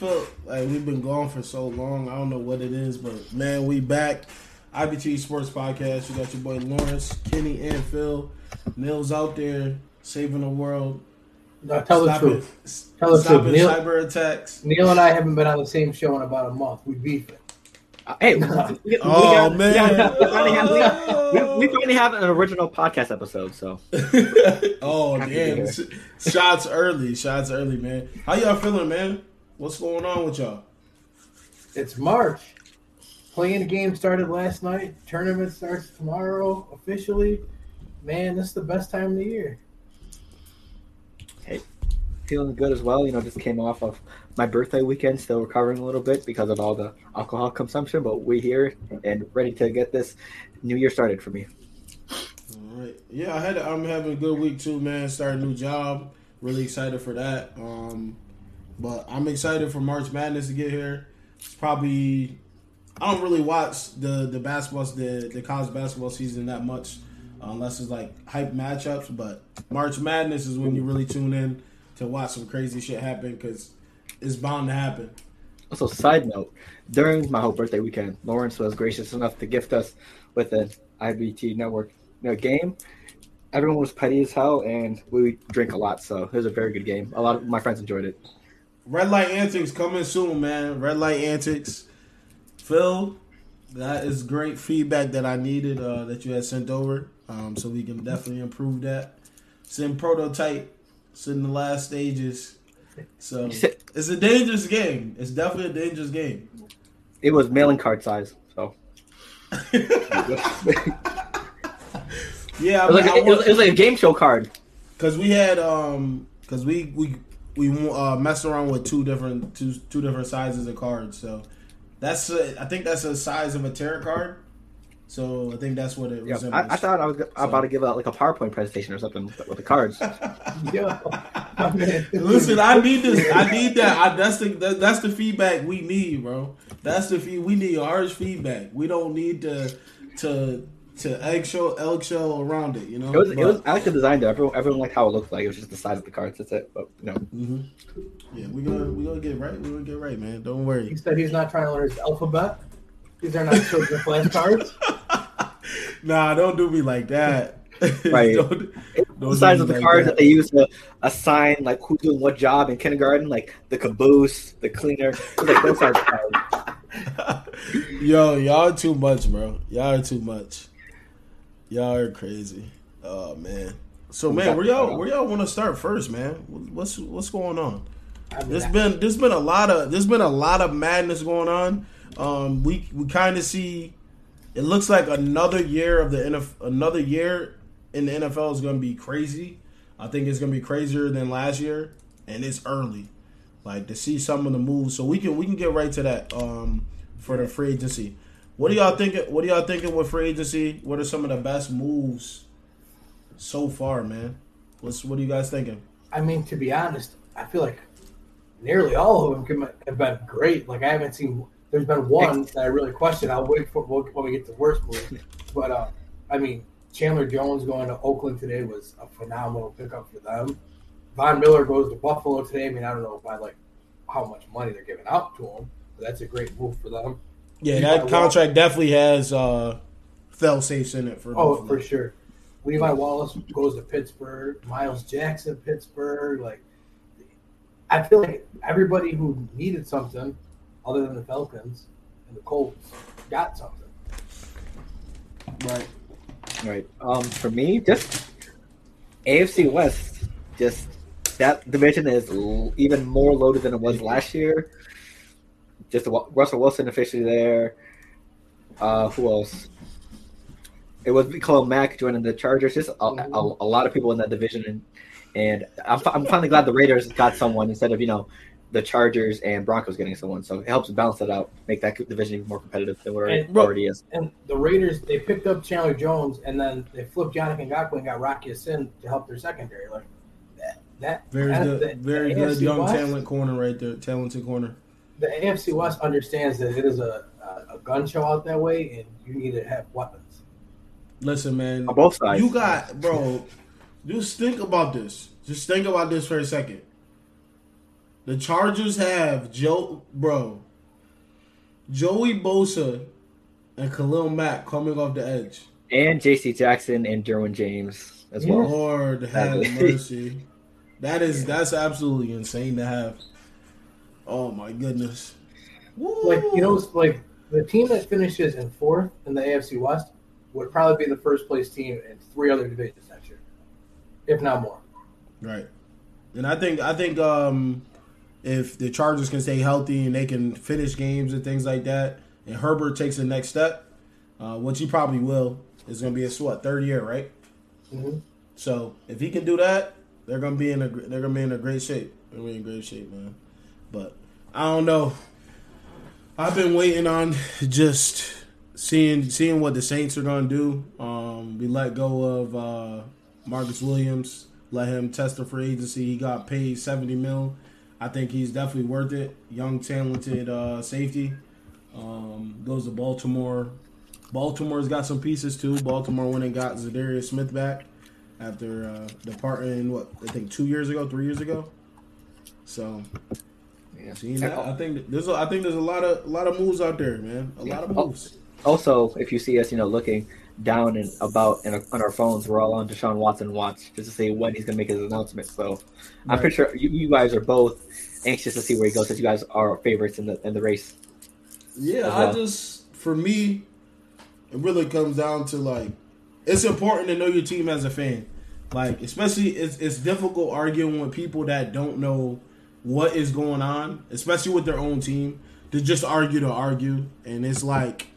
gone for so long. I don't know what it is, but man, we back. IBT Sports Podcast. You got your boy Lawrence, Kenny, and Phil. Neil's out there saving the world. No, tell the truth. it. Tell the Stopping truth. Neil, cyber attacks. Neil and I haven't been on the same show in about a month. We beefing. Uh, Hey, we, we Oh got- man! we, we finally have, we, got- we, we finally have an original podcast episode. So oh Happy damn! Shots early. Shots early, man. How y'all feeling, man? What's going on with y'all? It's March. Playing the game started last night. Tournament starts tomorrow officially. Man, this is the best time of the year. Hey, feeling good as well. You know, just came off of my birthday weekend, still recovering a little bit because of all the alcohol consumption. But we're here and ready to get this new year started for me. All right. Yeah, I had. I'm having a good week too, man. Starting a new job. Really excited for that. Um, but I'm excited for March Madness to get here. It's probably. I don't really watch the the basketball the the college basketball season that much, uh, unless it's like hype matchups. But March Madness is when you really tune in to watch some crazy shit happen because it's bound to happen. Also, side note, during my whole birthday weekend, Lawrence was gracious enough to gift us with an IBT network you know, game. Everyone was petty as hell, and we drink a lot, so it was a very good game. A lot of my friends enjoyed it. Red Light Antics coming soon, man. Red Light Antics. Phil, that is great feedback that I needed uh, that you had sent over. Um, so we can definitely improve that. In prototype. In the last stages. So it's a dangerous game. It's definitely a dangerous game. It was mailing card size, so Yeah, it was like, I it was, it was like a game show card. because we had um because we we we uh, messed around with two different two two different sizes of cards. So that's a, I think that's the size of a tarot card. So I think that's what it Yeah, resembles. I, I thought I was about to give out like a PowerPoint presentation or something with the, cards. Yo, my man. Listen, I need this. I need that. I, that's the that, that's the feedback we need, bro. That's the feed. We need harsh feedback. We don't need to to to eggshell eggshell around it. You know. It was, it But- was I like the design though. Everyone, everyone liked how it looked like. It was just the size of the cards. That's it. But you know, Mhm. Yeah, we gonna we gonna get right. We gonna get right, man. Don't worry. He said he's not trying to learn his alphabet. These are not children's flashcards. Nah, don't do me like that. Right. Don't- the don't size of the like cards that. that they use to assign like who's doing what job in kindergarten, like the caboose, the cleaner. It was like those size cards. Yo, y'all are too much, bro. Y'all are too much. Y'all are crazy. Oh man. So man, where y'all where y'all want to start first, man? What's what's going on? There's been there's been a lot of there's been a lot of madness going on. Um, we we kind of see. It looks like another year of the NFL, another year in the NFL is going to be crazy. I think it's going to be crazier than last year, and it's early. Like to see some of the moves, so we can we can get right to that um, for the free agency. What do y'all thinking? What are y'all thinking with free agency? What are some of the best moves so far, man? What's what are you guys thinking? I mean, to be honest, I feel like nearly all of them have been great. Like I haven't seen. There's been one that I really question. I'll wait for when we get to worst movie. But uh, I mean, Chandler Jones going to Oakland today was a phenomenal pickup for them. Von Miller goes to Buffalo today. I mean, I don't know by like how much money they're giving out to him, but that's a great move for them. Yeah, Levi that Wall- contract definitely has uh fell safes in it for Oh, for sure. Levi Wallace goes to Pittsburgh. Miles Jackson, Pittsburgh. Like, I feel like everybody who needed something, other than the Falcons and the Colts, got something. Right. Right. Um, for me, just AFC West, just that division is l- even more loaded than it was last year. Just Russell Wilson officially there. Uh, who else? It was Khalil Mack joining the Chargers. Just a, a, a lot of people in that division, and and I'm, I'm finally glad the Raiders got someone instead of you know the Chargers and Broncos getting someone. So it helps balance that out, make that division even more competitive than where it already is. And the Raiders, they picked up Chandler Jones, and then they flipped Jonathan Ngakoue and got Rock Ya-Sin to help their secondary. Like that, that Very that- good, the- very the good young West- talent corner right there, talented corner. The AFC West understands that it is a, a, a gun show out that way, and you need to have weapons. Listen, man, On both sides. you got bro. Just think about this. Just think about this for a second. The Chargers have Joe, bro. Joey Bosa and Khalil Mack coming off the edge. And J.C. Jackson and Derwin James as well. Lord have mercy. That is that's absolutely insane to have. Oh my goodness. Like you know, like the team that finishes in fourth in the AFC West would probably be the first place team in three other divisions next year, if not more. Right. And I think I think um, if the Chargers can stay healthy and they can finish games and things like that, and Herbert takes the next step, uh, which he probably will, is going to be his what third year, right? Mm-hmm. So if he can do that, they're going to be in a they're going to be in a great shape. They're in great shape, man. But I don't know. I've been waiting on just seeing seeing what the Saints are to do. Um, we let go of uh, Marcus Williams let him test the free agency. He got paid seventy mil. I think he's definitely worth it. Young, talented uh, safety. Um, goes to Baltimore. Baltimore's got some pieces too. Baltimore went and got Za'Darius Smith back after uh, departing. What I think two years ago, three years ago. So, yeah, seeing that, I think there's a, I think there's a lot of a lot of moves out there, man. A lot of moves. Also, if you see us, you know, looking down and about in, on our phones. We're all on Deshaun Watson watch just to see when he's going to make his announcement. So right. I'm pretty sure you, you, guys are both anxious to see where he goes, since you guys are favorites in the in the race. Yeah, well. I just for me, it really comes down to like it's important to know your team as a fan. Like especially it's it's difficult arguing with people that don't know what is going on, especially with their own team, to just argue to argue, and it's like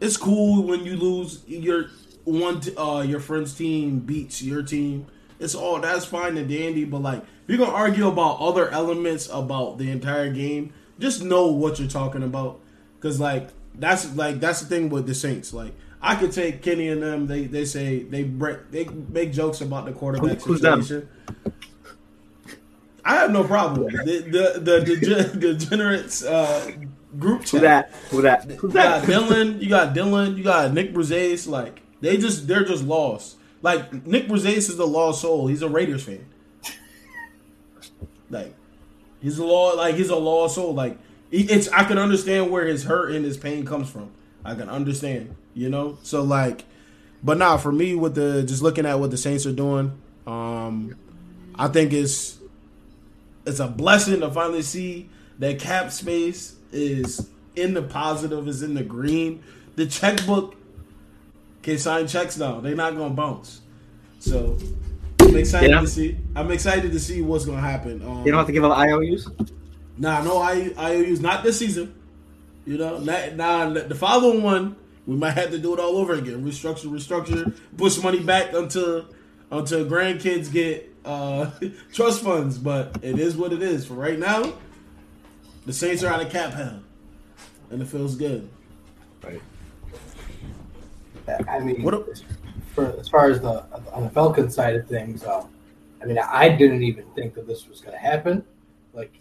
it's cool when you lose your one uh your friend's team beats your team. It's all that's fine and dandy, but like if you're gonna argue about other elements about the entire game, just know what you're talking about. Cause like that's like that's the thing with the Saints. Like I could take Kenny and them. They they say they break they make jokes about the quarterback situation. I have no problem. The the the, the, degenerates uh, group chat. Who that? Who that? Who that? You got Dylan. You got Dylan. You got Nick Brazais. Like they just they're just lost. Like Nick Brazais is a lost soul. He's a Raiders fan. Like he's a law. Like he's a lost soul. Like it's I can understand where his hurt and his pain comes from. I can understand. You know. So like, but now nah, for me with the just looking at what the Saints are doing, um, I think it's it's a blessing to finally see that cap space is in the positive, is in the green. The checkbook can sign checks now. They're not gonna bounce. So I'm excited yeah. to see. I'm excited to see what's gonna happen. Um, you don't have to give up IOUs. Nah, no I, IOUs. Not this season. You know, not, nah, the following one we might have to do it all over again. Restructure, restructure, push money back until until grandkids get uh, trust funds. But it is what it is. For right now, the Saints are out of cap hell, and it feels good. Right. I mean, what for, as far as the on the Falcon side of things, um, I mean, I didn't even think that this was going to happen. Like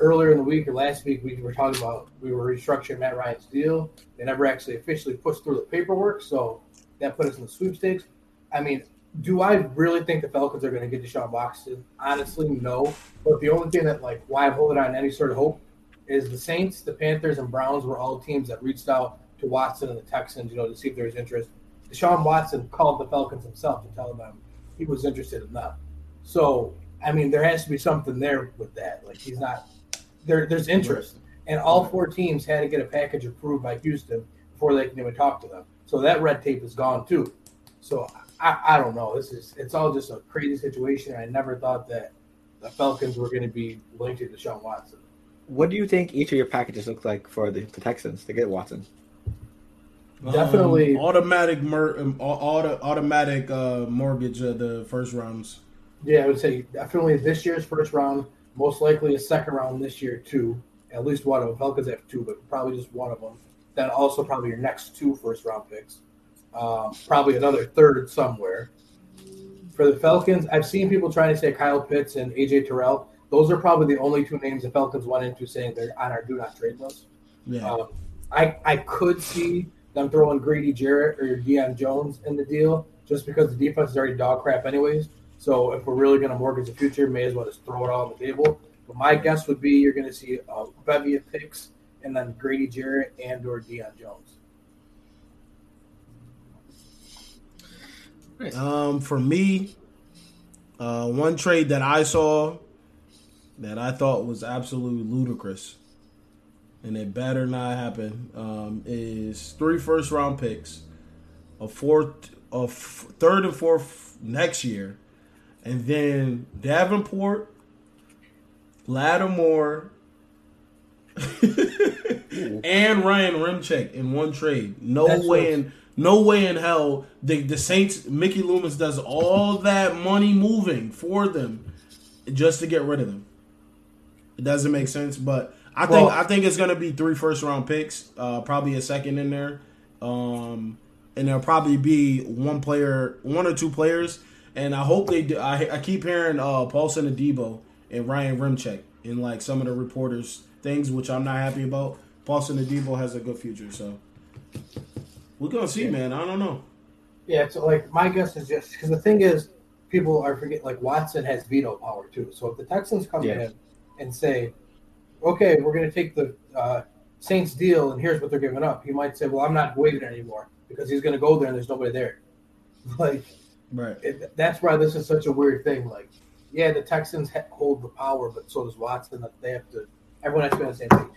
earlier in the week or last week, we were talking about we were restructuring Matt Ryan's deal. They never actually officially pushed through the paperwork, so that put us in the sweepstakes. I mean, do I really think the Falcons are going to get Deshaun Watson? Honestly, no. But the only thing that like why I'm holding on any sort of hope is the Saints, the Panthers, and Browns were all teams that reached out to Watson and the Texans, you know, to see if there was interest. Deshaun Watson called the Falcons himself to tell them he was interested in them. So, I mean, there has to be something there with that. Like he's not there. There's interest, and all four teams had to get a package approved by Houston before they can even talk to them. So that red tape is gone too. So I, I don't know. This is it's all just a crazy situation. I never thought that the Falcons were going to be linked to Deshaun Watson. What do you think each of your packages look like for the, the Texans to get Watson? Definitely um, automatic mer- um, auto, automatic uh, mortgage of the first rounds. Yeah, I would say definitely this year's first round. Most likely a second round this year too. At least one of them. Falcons have two, but probably just one of them. Then also probably your next two first round picks. Um, probably another third somewhere. For the Falcons, I've seen people trying to say Kyle Pitts and AJ Terrell. Those are probably the only two names the Falcons went into saying they're on our do not trade list. Yeah. Um, I I could see them throwing Grady Jarrett or Deion Jones in the deal just because the defense is already dog crap anyways. So if we're really going to mortgage the future, may as well just throw it all on the table. But my guess would be you're going to see a bevy of picks and then Grady Jarrett and or Deion Jones. Um, for me, uh, one trade that I saw that I thought was absolutely ludicrous, and it better not happen, um, is three first round picks, a fourth, a f- third and fourth next year, and then Davenport, Lattimore, and Ryan Ramczyk in one trade. No That's way in no way in hell the the Saints Mickey Loomis does all that money moving for them just to get rid of them. It doesn't make sense, but I think Well- I think it's gonna be three first round picks, uh, probably a second in there, um, and there'll probably be one player, one or two players, and I hope they do. I, I keep hearing uh, Paulson Adebo and Ryan Ramczyk in like some of the reporters things, which I'm not happy about. Paulson Adebo has a good future, so we're gonna see, man. I don't know. Yeah, so like my guess is just because the thing is, people are forget like Watson has veto power too. So if the Texans come Yeah. to him and say, "Okay, we're going to take the uh, Saints deal, and here's what they're giving up," he might say, "Well, I'm not waiving it anymore because he's going to go there and there's nobody there." Like Right. it, that's why this is such a weird thing. Like, yeah, the Texans ha- hold the power, but so does Watson. That they have to. Everyone has to be on the same page.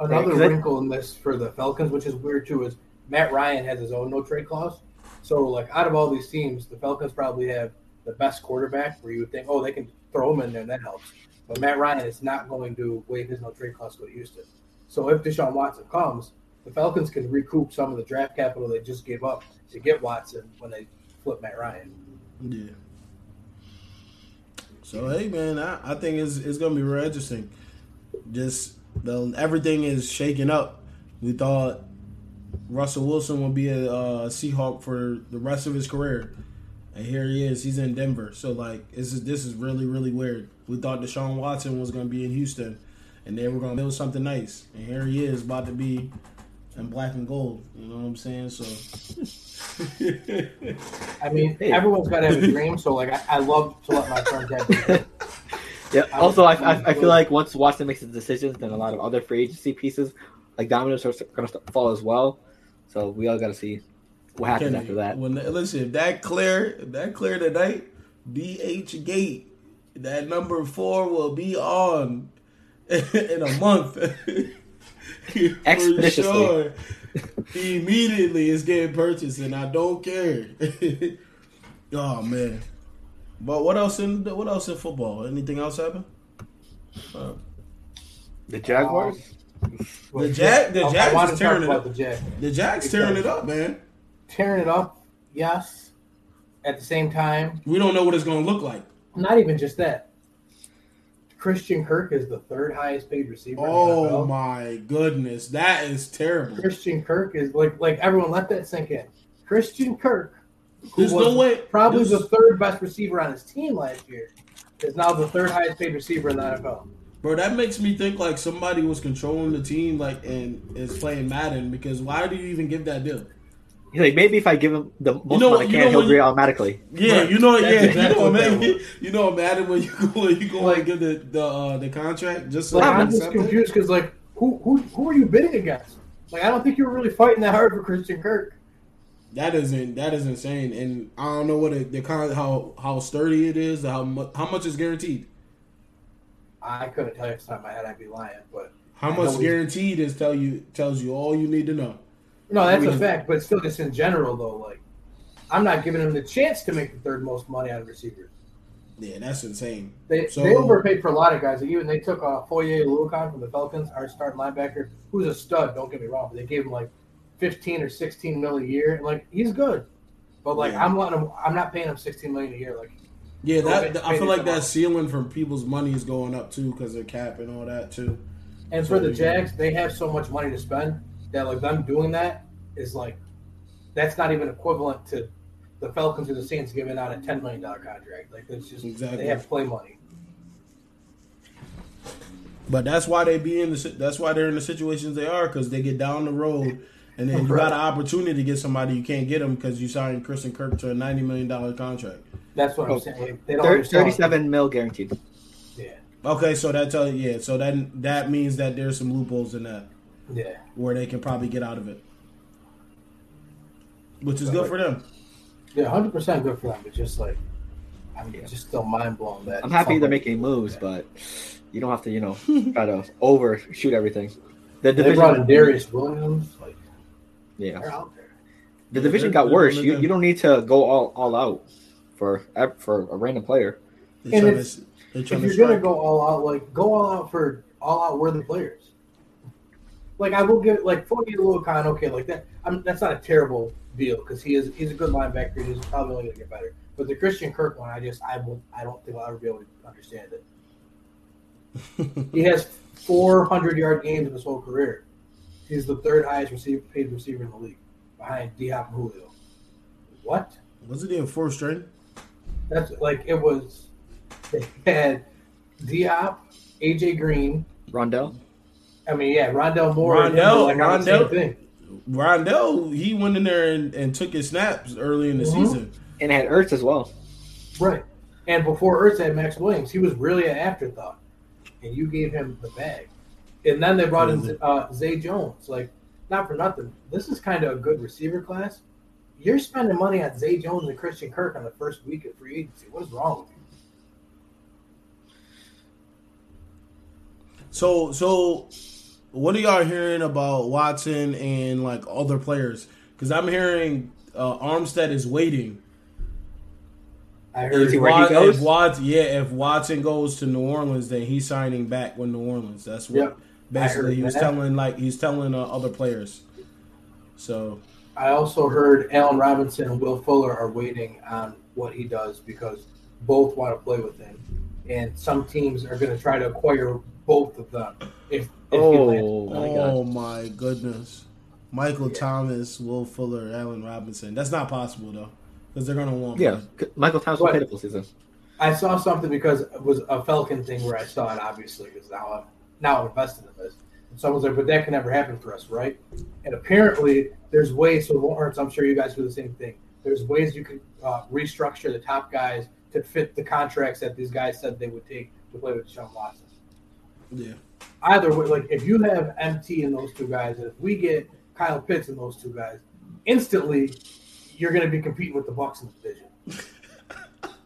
Another I- wrinkle in this for the Falcons, which is weird too, is Matt Ryan has his own no trade clause. So, like, out of all these teams, the Falcons probably have the best quarterback. Where you would think, oh, they can throw him in there, and that helps. But Matt Ryan is not going to waive his no trade clause to Houston. So, if Deshaun Watson comes, the Falcons can recoup some of the draft capital they just gave up to get Watson when they flip Matt Ryan. Yeah. So hey man, I, I think it's it's gonna be real interesting. Just the everything is shaking up. We thought Russell Wilson would be a uh, Seahawk for the rest of his career, and here he is. He's in Denver. So like, this is this is really really weird. We thought Deshaun Watson was gonna be in Houston, and they were gonna build something nice, and here he is about to be in black and gold. You know what I'm saying? So. I mean, everyone's got to have a dream. So, like, I, I love to let my friends have dreams. Yeah. I Also, I, I, I feel like once Watson makes his decisions, then a lot of other free agency pieces, like dominoes, are going to fall as well. So we all got to see what happens after that. When listen, if that clear, if that clear tonight, DH Gate, that number four will be on in a month. For Expeditiously. Immediately is getting purchased, and I don't care. oh man. But what else in what else in football? Anything else happen? Uh, The Jaguars. Well, Jag- the yeah, I- Jags is tearing it up. the Jags. the Jags tearing it up, man. Tearing it up, yes. At the same time, We don't know what it's gonna look like. not even just that. Christian Kirk is the third highest paid receiver. in the Oh NFL. my goodness, that is terrible. Christian Kirk is like like everyone let that sink in. Christian Kirk, who There's was no way. probably there's- the third best receiver on his team last year, is now the third highest paid receiver in the NFL. Bro, that makes me think like somebody was controlling the team, like and is playing Madden. Because why do you even give that deal? He's like, maybe if I give him the most know- money I you can, know he'll agree automatically. Yeah, Right. you know, That's yeah, exactly you know, what man, you know, Madden when you go, you go Like- and give the the uh, the contract just so Like, I'm just accept confused because like who who who are you bidding against? Like I don't think you were really fighting that hard for Christian Kirk. That isn't that is insane, and I don't know what it, the kind how how sturdy it is, how much how much is guaranteed. I couldn't tell you off the top of my head. I'd be lying, but How I much guaranteed is tell you tells you all you need to know. no, that's We a fact. But still, just in general though, like I'm not giving them the chance to make the third most money out of receivers. Yeah, that's insane. They So- they overpaid for a lot of guys. Like, even they took uh, Foye Oluokun from the Falcons, our starting linebacker, who's a stud. Don't get me wrong, but they gave him like 15 or 16 mil a year, and like he's good. But like Yeah. I'm letting him, I'm not paying him 16 million a year. Like Yeah, that I feel like that ceiling from people's money is going up too because of cap and all that too. And for the Jags, they have so much money to spend that like them doing that is like that's not even equivalent to the Falcons or the Saints giving out a ten million dollar contract. Like that's just Exactly. they have play money. But that's why they be in the that's why they're in the situations they are because they get down the road and then you Right. got an opportunity to get somebody you can't get them because you signed Christian Kirk to a ninety million dollar contract. That's what Oh, I'm saying. They don't Thir- understand. 37 mil guaranteed. Yeah, Okay, so that tell yeah, so that that means that there's some loopholes in that Yeah. where they can probably get out of it, which is good for them. Yeah, hundred percent good for them. But just like, I'm just still mind blown that I'm happy they're making moves, but you don't have to, you know, try to overshoot everything. The They brought in Darious Williams. Like yeah, they're out there. the division they're- got worse. You good. you don't need to go all all out for for a random player. They're And trying it's- to, If you're to gonna go all out, like go all out for all out worthy players. Like I will give like Foye Oluokun, okay, like that. I'm, that's not a terrible deal because he is he's a good linebacker. He's probably only gonna get better. But the Christian Kirk one, I just I will I don't think I'll ever be able to understand it. He has 400 yard games in his whole career. He's the third highest receiver, paid receiver in the league, behind D Hop and Julio. What? Was it in fourth string? That's like it was. They had D Hop, AJ Green. Rondale, I mean, yeah, Rondale Moore. Rondale- were, like on the same Rondale- thing. Rondale, he went in there and, and took his snaps early in the Mhm. season. and had Ertz as well. right? And before Ertz had Max Williams, he was really an afterthought, and you gave him the bag. And then they brought in uh, Zay Jones. Like, not for nothing, this is kind of a good receiver class. You're spending money on Zay Jones and Christian Kirk on the first week of free agency. What is wrong with you? So, so what are y'all hearing about Watson and like other players? Because I'm hearing uh, Armstead is waiting. I heard he where he Wat- goes? If Watson, yeah, if Watson goes to New Orleans, then he's signing back with New Orleans. That's what Yep. I basically heard he was that. telling like he's telling uh, other players. So I also heard Allen Robinson and Will Fuller are waiting on what he does because both want to play with him, and some teams are going to try to acquire both of them. If, if he lands. Oh my oh my goodness, Michael Yeah. Thomas, Will Fuller, Allen Robinson. That's not possible though, because they're gonna want. Yeah, Michael Thomas will What? play the full season. I saw something because it was a Falcon thing where I saw it obviously because now I'm now invested in this. And someone's like, but that can never happen for us, right? And apparently, there's ways. So. So I'm sure you guys do the same thing. There's ways you can uh, restructure the top guys to fit the contracts that these guys said they would take to play with Deshaun Watson. Yeah. Either way, like if you have MT in those two guys, and if we get Kyle Pitts in those two guys, instantly you're going to be competing with the Bucs in the division.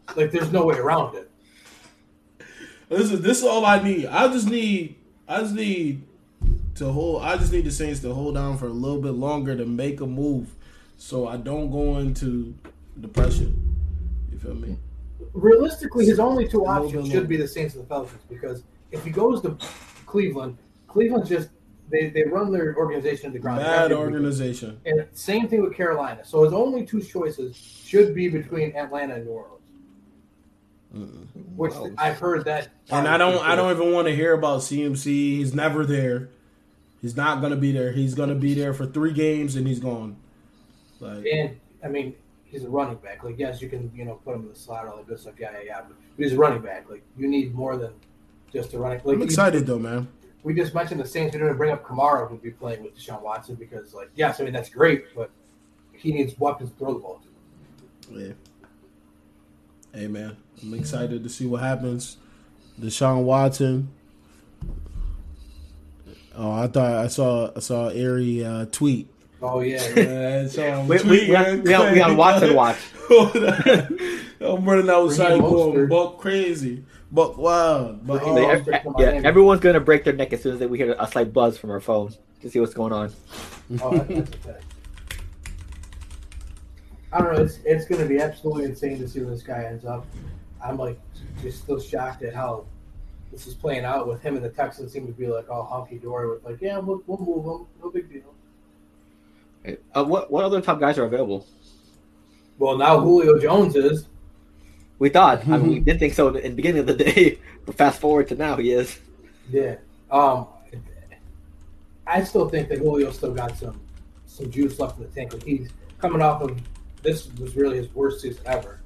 like there's no way around it. This is this is all I need. I just need I just need to hold I just need the Saints to hold on for a little bit longer to make a move so I don't go into depression. You feel me? realistically, his only two options should be the Saints and the Falcons because if he goes to Cleveland, Cleveland's just they, they run their organization to the ground. Bad organization. And same thing with Carolina. So his only two choices should be between Atlanta and New Orleans, which Wow. I've heard that. And I don't I don't even want to hear about CMC. He's never there. He's not gonna be there. He's gonna be there for three games and he's gone. Like And I mean, he's a running back. Like, yes, you can you know put him in the slot, all that good stuff. Yeah, yeah, yeah. But he's a running back. Like, you need more than just a running. Like, I'm you- excited though, man. we just mentioned the Saints. We didn't bring up Kamara who'd be playing with Deshaun Watson because, like, yes, I mean that's great, but he needs weapons to throw the ball to. Yeah. Hey man, I'm excited to see what happens. Deshaun Watson. Oh, I thought I saw I saw Ari uh, tweet. Oh yeah, Yeah, I saw him We, we, tweet, we, man. on, we, on, we on Watson watch. I'm running outside Raheem going buck crazy, buck wild. But Raheem They- uh, Mostert. ev- from yeah, Miami. everyone's gonna break their neck as soon as we hear a slight buzz from our phone to see what's going on. oh, that- that's a fact. I don't know. It's it's going to be absolutely insane to see where this guy ends up. I'm like just still shocked at how this is playing out with him and the Texans seem to be like all hunky dory with like yeah we'll, we'll move him no big deal. Uh, what what other top guys are available? Well now Julio Jones is We thought. I mean, we didn't think so in the beginning of the day, but fast forward to now, he is. Yeah. Um, I still think that Julio still got some some juice left in the tank. Like he's coming off of this was really his worst season ever.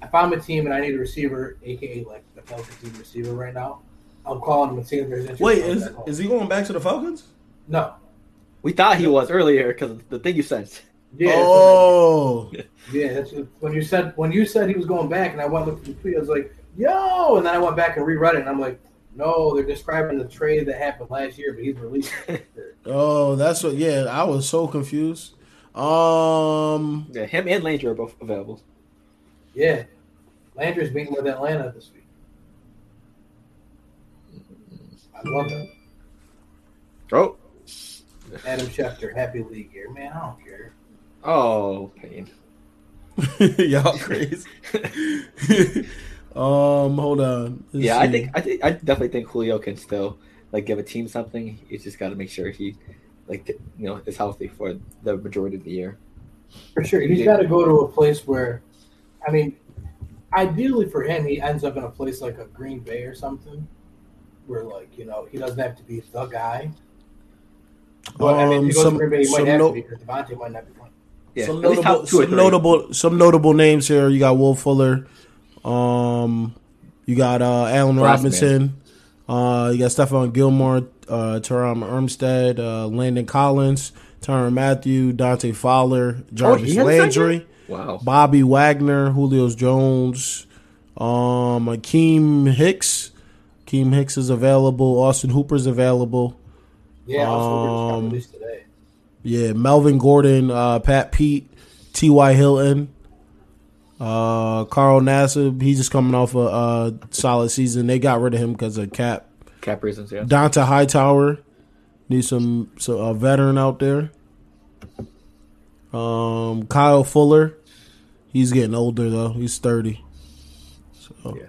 If I'm a team and I need a receiver, aka like the Falcons team receiver right now, I'm calling him and seeing if there's interest. wait, is is he going back to the Falcons? no? We thought he was earlier because the thing you sent. Yeah. Oh, Yeah. That's when you said when you said he was going back, and I went looked at the tweet. I was like, yo, and then I went back and reread it, and I'm like, no, they're describing the trade that happened last year, but he's released. Oh, that's what. Yeah, I was so confused. Um, Yeah, him and Landry are both available. yeah, Landry's meeting with Atlanta this week. I love it. Oh, Adam Schefter, happy league year, man. I don't care. oh, pain. y'all crazy. um, hold on. Let's yeah, I think I think I definitely think Julio can still like give a team something. You just got to make sure he like you know is healthy for the majority of the year. For sure, he's got to go to a place where, I mean, ideally for him, he ends up in a place like a Green Bay or something, where like you know he doesn't have to be the guy. But I mean, Um, if he goes some- to Green Bay, he some might have no- to be because Davante might not be playing. Yeah, some at least top notable, some notable, some notable names here. You got Will Fuller. Um, you got uh, Allen Robinson. Uh, you got Stephon Gilmore, uh, Terron Armstead, uh, Landon Collins, Tyrann Mathieu, Dante Fowler, Jarvis he Landry, Wow. Bobby Wagner, Julio Jones, um, Akiem Hicks. Akiem Hicks is available. Austin Hooper's available. Yeah, Um, released today. Yeah, Melvin Gordon, uh, Pat Pete, T.Y. Hilton, uh, Carl Nassib. He's just coming off a, uh solid season. They got rid of him because of cap. Cap reasons, yeah. Dont'a Hightower need some so a veteran out there. Um, Kyle Fuller, he's getting older though. He's thirty. So Yeah.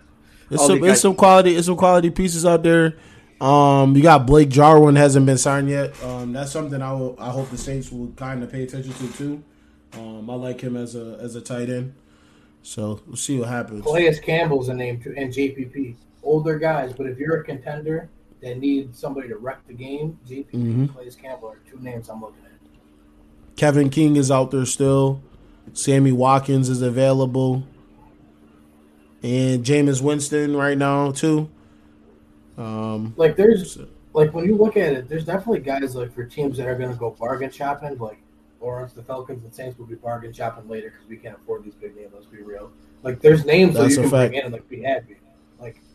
it's All some the it's guys- some quality it's some quality pieces out there. Um, you got Blake Jarwin hasn't been signed yet. Um, that's something I will, I hope the Saints will kind of pay attention to too. Um, I like him as a as a tight end. So we'll see what happens. Calais Campbell's a name too, and JPP. Older guys, but if you're a contender that needs somebody to wreck the game, JPP and Mhm. Calais Campbell are two names I'm looking at. Kevin King is out there still. Sammy Watkins is available. And Jameis Winston right now too. Um, Like there's like when you look at it, there's definitely guys like for teams that are going to go bargain shopping, like Lawrence, the Falcons, and Saints will be bargain shopping later because we can't afford these big names. Let's be real. Like there's names that That's you a can bring fact. in and like be happy.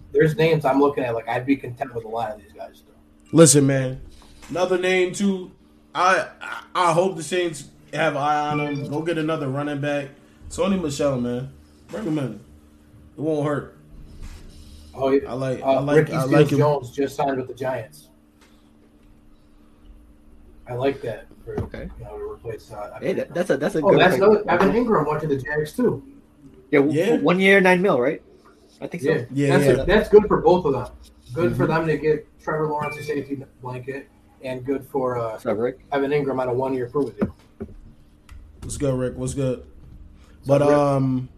Like there's names I'm looking at. Like I'd be content with a lot of these guys still. listen, man. Another name too. I I, I hope the Saints have an eye on him. Go get another running back. Sony Michel, man. Bring him in. It won't hurt. Oh, yeah. I like Uh, I like Ricky I Steele like him. Jones just signed with the Giants. I like that for Okay. you know to replace. Uh, Hey, that, that's a that's a oh, good. that's pick. another. Evan Engram went to the Jags too. Yeah, Yeah. one year, nine mil, right? I think so. Yeah, Yeah, that's yeah. Mm-hmm. A, that's good for both of them. Good for them to get Trevor Lawrence a safety blanket, and good for uh, So, Rick. Evan Engram on a one-year prove with you. What's good, Rick? What's good? But Rick? um,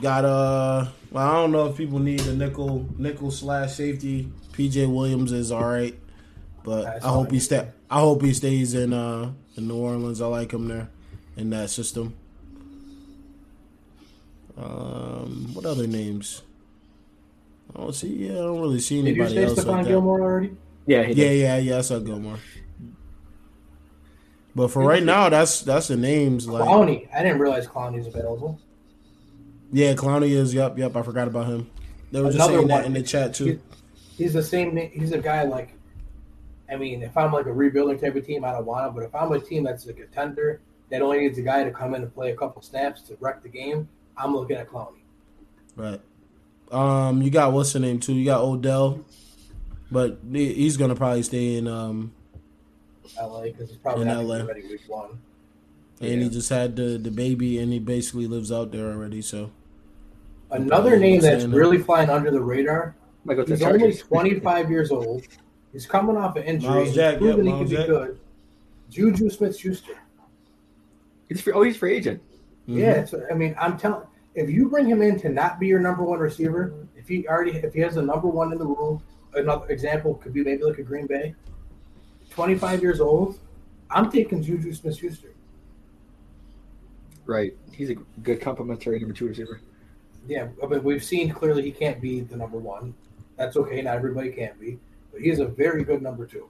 got uh, well, I don't know if people need a nickel nickel slash safety. PJ Williams is all right, but That's I hope he stay. I hope he stays in uh in New Orleans. I like him there in that system. Um, what other names? I don't see. Yeah, I don't really see anybody Did you anybody say else Stephon like that. Gilmore already? Yeah, he Yeah, did. yeah, yeah. I saw Gilmore. But for right now, that's that's the names. Like, Clowney. I didn't realize Clowney's available. Yeah, Clowney is. Yep, yep. I forgot about him. They were just Another saying that in the chat too. He's the same. He's a guy like. I mean, if I'm like a rebuilding type of team, I don't want him. But if I'm a team that's a contender that only needs a guy to come in and play a couple snaps to wreck the game, I'm looking at Clowney. Right. Um, you got what's the name too? You got Odell, but he's gonna probably stay in. Um, LA because he's probably In not LA. gonna ready week one. and he just had the the baby, and he basically lives out there already. So Another name that's saying that. really flying under the radar. Might go He's the only 25 years old. He's coming off an injury. Myles He's Jack, proven yep, he Myles can Jack. be good. Juju Smith-Schuster. He's free. Oh, he's free agent. Mhm. Yeah, it's, I mean, I'm telling. If you bring him in to not be your number one receiver, if he already if he has a number one in the room, another example could be maybe like a Green Bay. 25 years old. I'm taking Juju Smith-Schuster. Right. He's a good complimentary number two receiver. Yeah, but we've seen clearly he can't be the number one. That's okay. Not everybody can be, but he is a very good number two.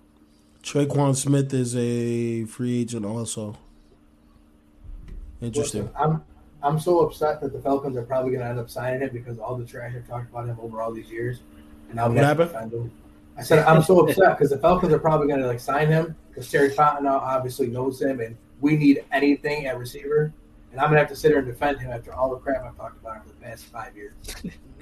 Tre'Quan Smith is a free agent also. Interesting. Listen, I'm I'm so upset that the Falcons are probably going to end up signing him because all the trash I've talked about him over all these years, and What have to defend him. I said I'm so upset because the Falcons are probably going to like sign him because Terry Fontenot obviously knows him, and we need anything at receiver, and I'm going to have to sit here and defend him after all the crap I've talked about him for the past five years.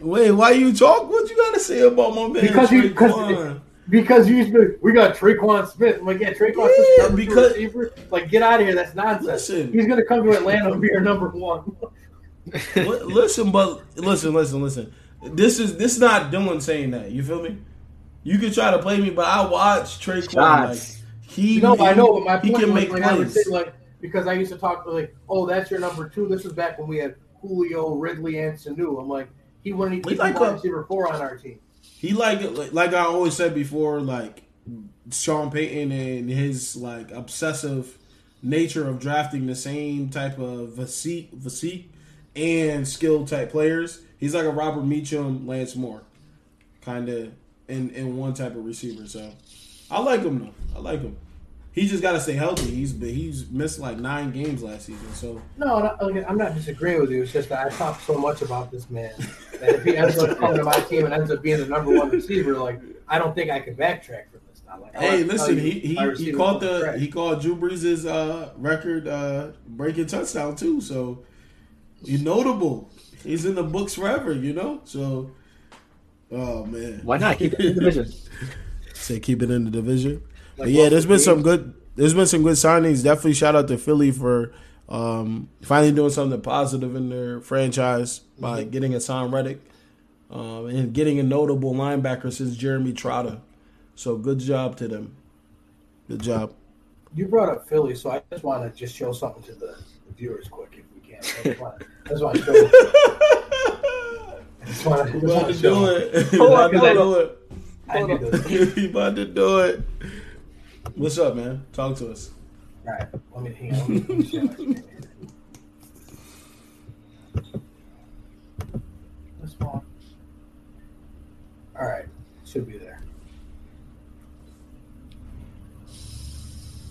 Wait, why you talk? What you gotta say about my man? Because you- because-? Because you used to, we got Tre'Quan Smith. I'm like, yeah, Tre'Quan Yeah, Smith, because- receiver. Like, get out of here. That's nonsense. Listen. He's going to come to Atlanta and be our number one. Listen, but listen, listen, listen. This is this is not Dylan saying that. You feel me? You can try to play me, but I watch Tre'Quan. Like, Shots. he, No, I know, but my he point can was make like I would plays. say like because I used to talk like, oh, that's your number two. This was back when we had Julio, Ridley, and Sanu. I'm like, he wouldn't even He's be like wide a- receiver four on our team. He like like I always said before, like Sean Payton and his like obsessive nature of drafting the same type of physique, physique and skill type players. He's like a Robert Meacham, Lance Moore, kind of in in one type of receiver. So I like him though. I like him. He just got to stay healthy. He's but he's missed like nine games last season. So No, not, I'm not disagreeing with you. It's just that I talk so much about this man that if he ends up coming to my team and ends up being the number one receiver, like I don't think I can backtrack from this now. Like, Hey, listen, he he, my he caught the trash. he called Drew Brees' uh, record uh, breaking touchdown too. So he's notable. He's in the books forever, you know. So, oh man, Why not keep it in the division? Say keep it in the division. Like, yeah, there's the been some good. There's been some good signings. Definitely shout out to Philly for um, finally doing something positive in their franchise by getting Haason Reddick um, and getting a notable linebacker since Jeremy Trotter. So good job to them. Good job. You brought up Philly, so I just want to just show something to the, viewers quick if we can. That's why I just want to show. I just want to, just about to do it. About to do it. I did this. You about to do it. What's up, man? Talk to us. All right, let me hang on. Let me share my screen here. This one. All right, should be there.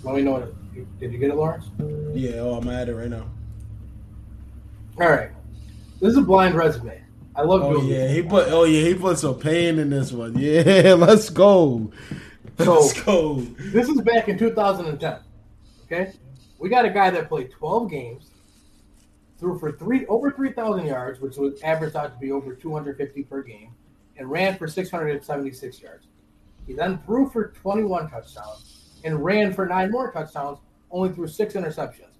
Let me know. What it, did you get it, Lawrence? Yeah, oh, I'm at it right now. All right. This is a blind resume. I love Oh doing yeah, he put. Oh yeah, he put some pain in this one. Yeah, let's go. Let's. This is back in 2010. Okay, we got a guy that played 12 games, threw for three over 3,000 yards, which was averaged out to be over 250 per game, and ran for 676 yards. He then threw for 21 touchdowns and ran for nine more touchdowns, only threw six interceptions.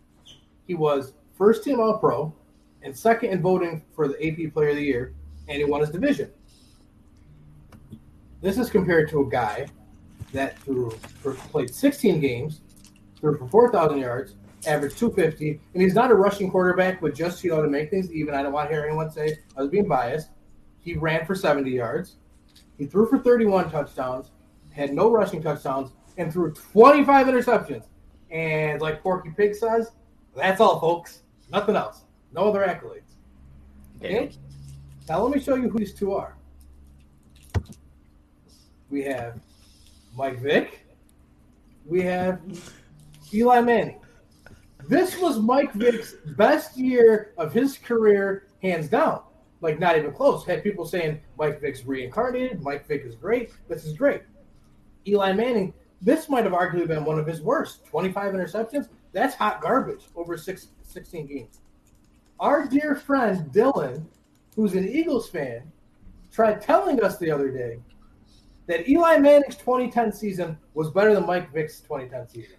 He was first team All Pro and second in voting for the AP Player of the Year, and he won his division. This is compared to a guy that threw for played 16 games, threw for 4,000 yards, averaged 250, and he's not a rushing quarterback, but just you know to make things even. I don't want to hear anyone say I was being biased. He ran for 70 yards, he threw for 31 touchdowns, had no rushing touchdowns, and threw 25 interceptions. And like Porky Pig says, that's all, folks. Nothing else. No other accolades. Okay. Now let me show you who these two are. We have Mike Vick. We have Eli Manning. This was Mike Vick's best year of his career, hands down. Like not even close. Had people saying Mike Vick's reincarnated. Mike Vick is great. This is great. Eli Manning. This might have arguably been one of his worst. 25 interceptions. That's hot garbage over six, 16 games. Our dear friend Dylan, who's an Eagles fan, tried telling us the other day that Eli Manning's 2010 season was better than Mike Vick's 2010 season.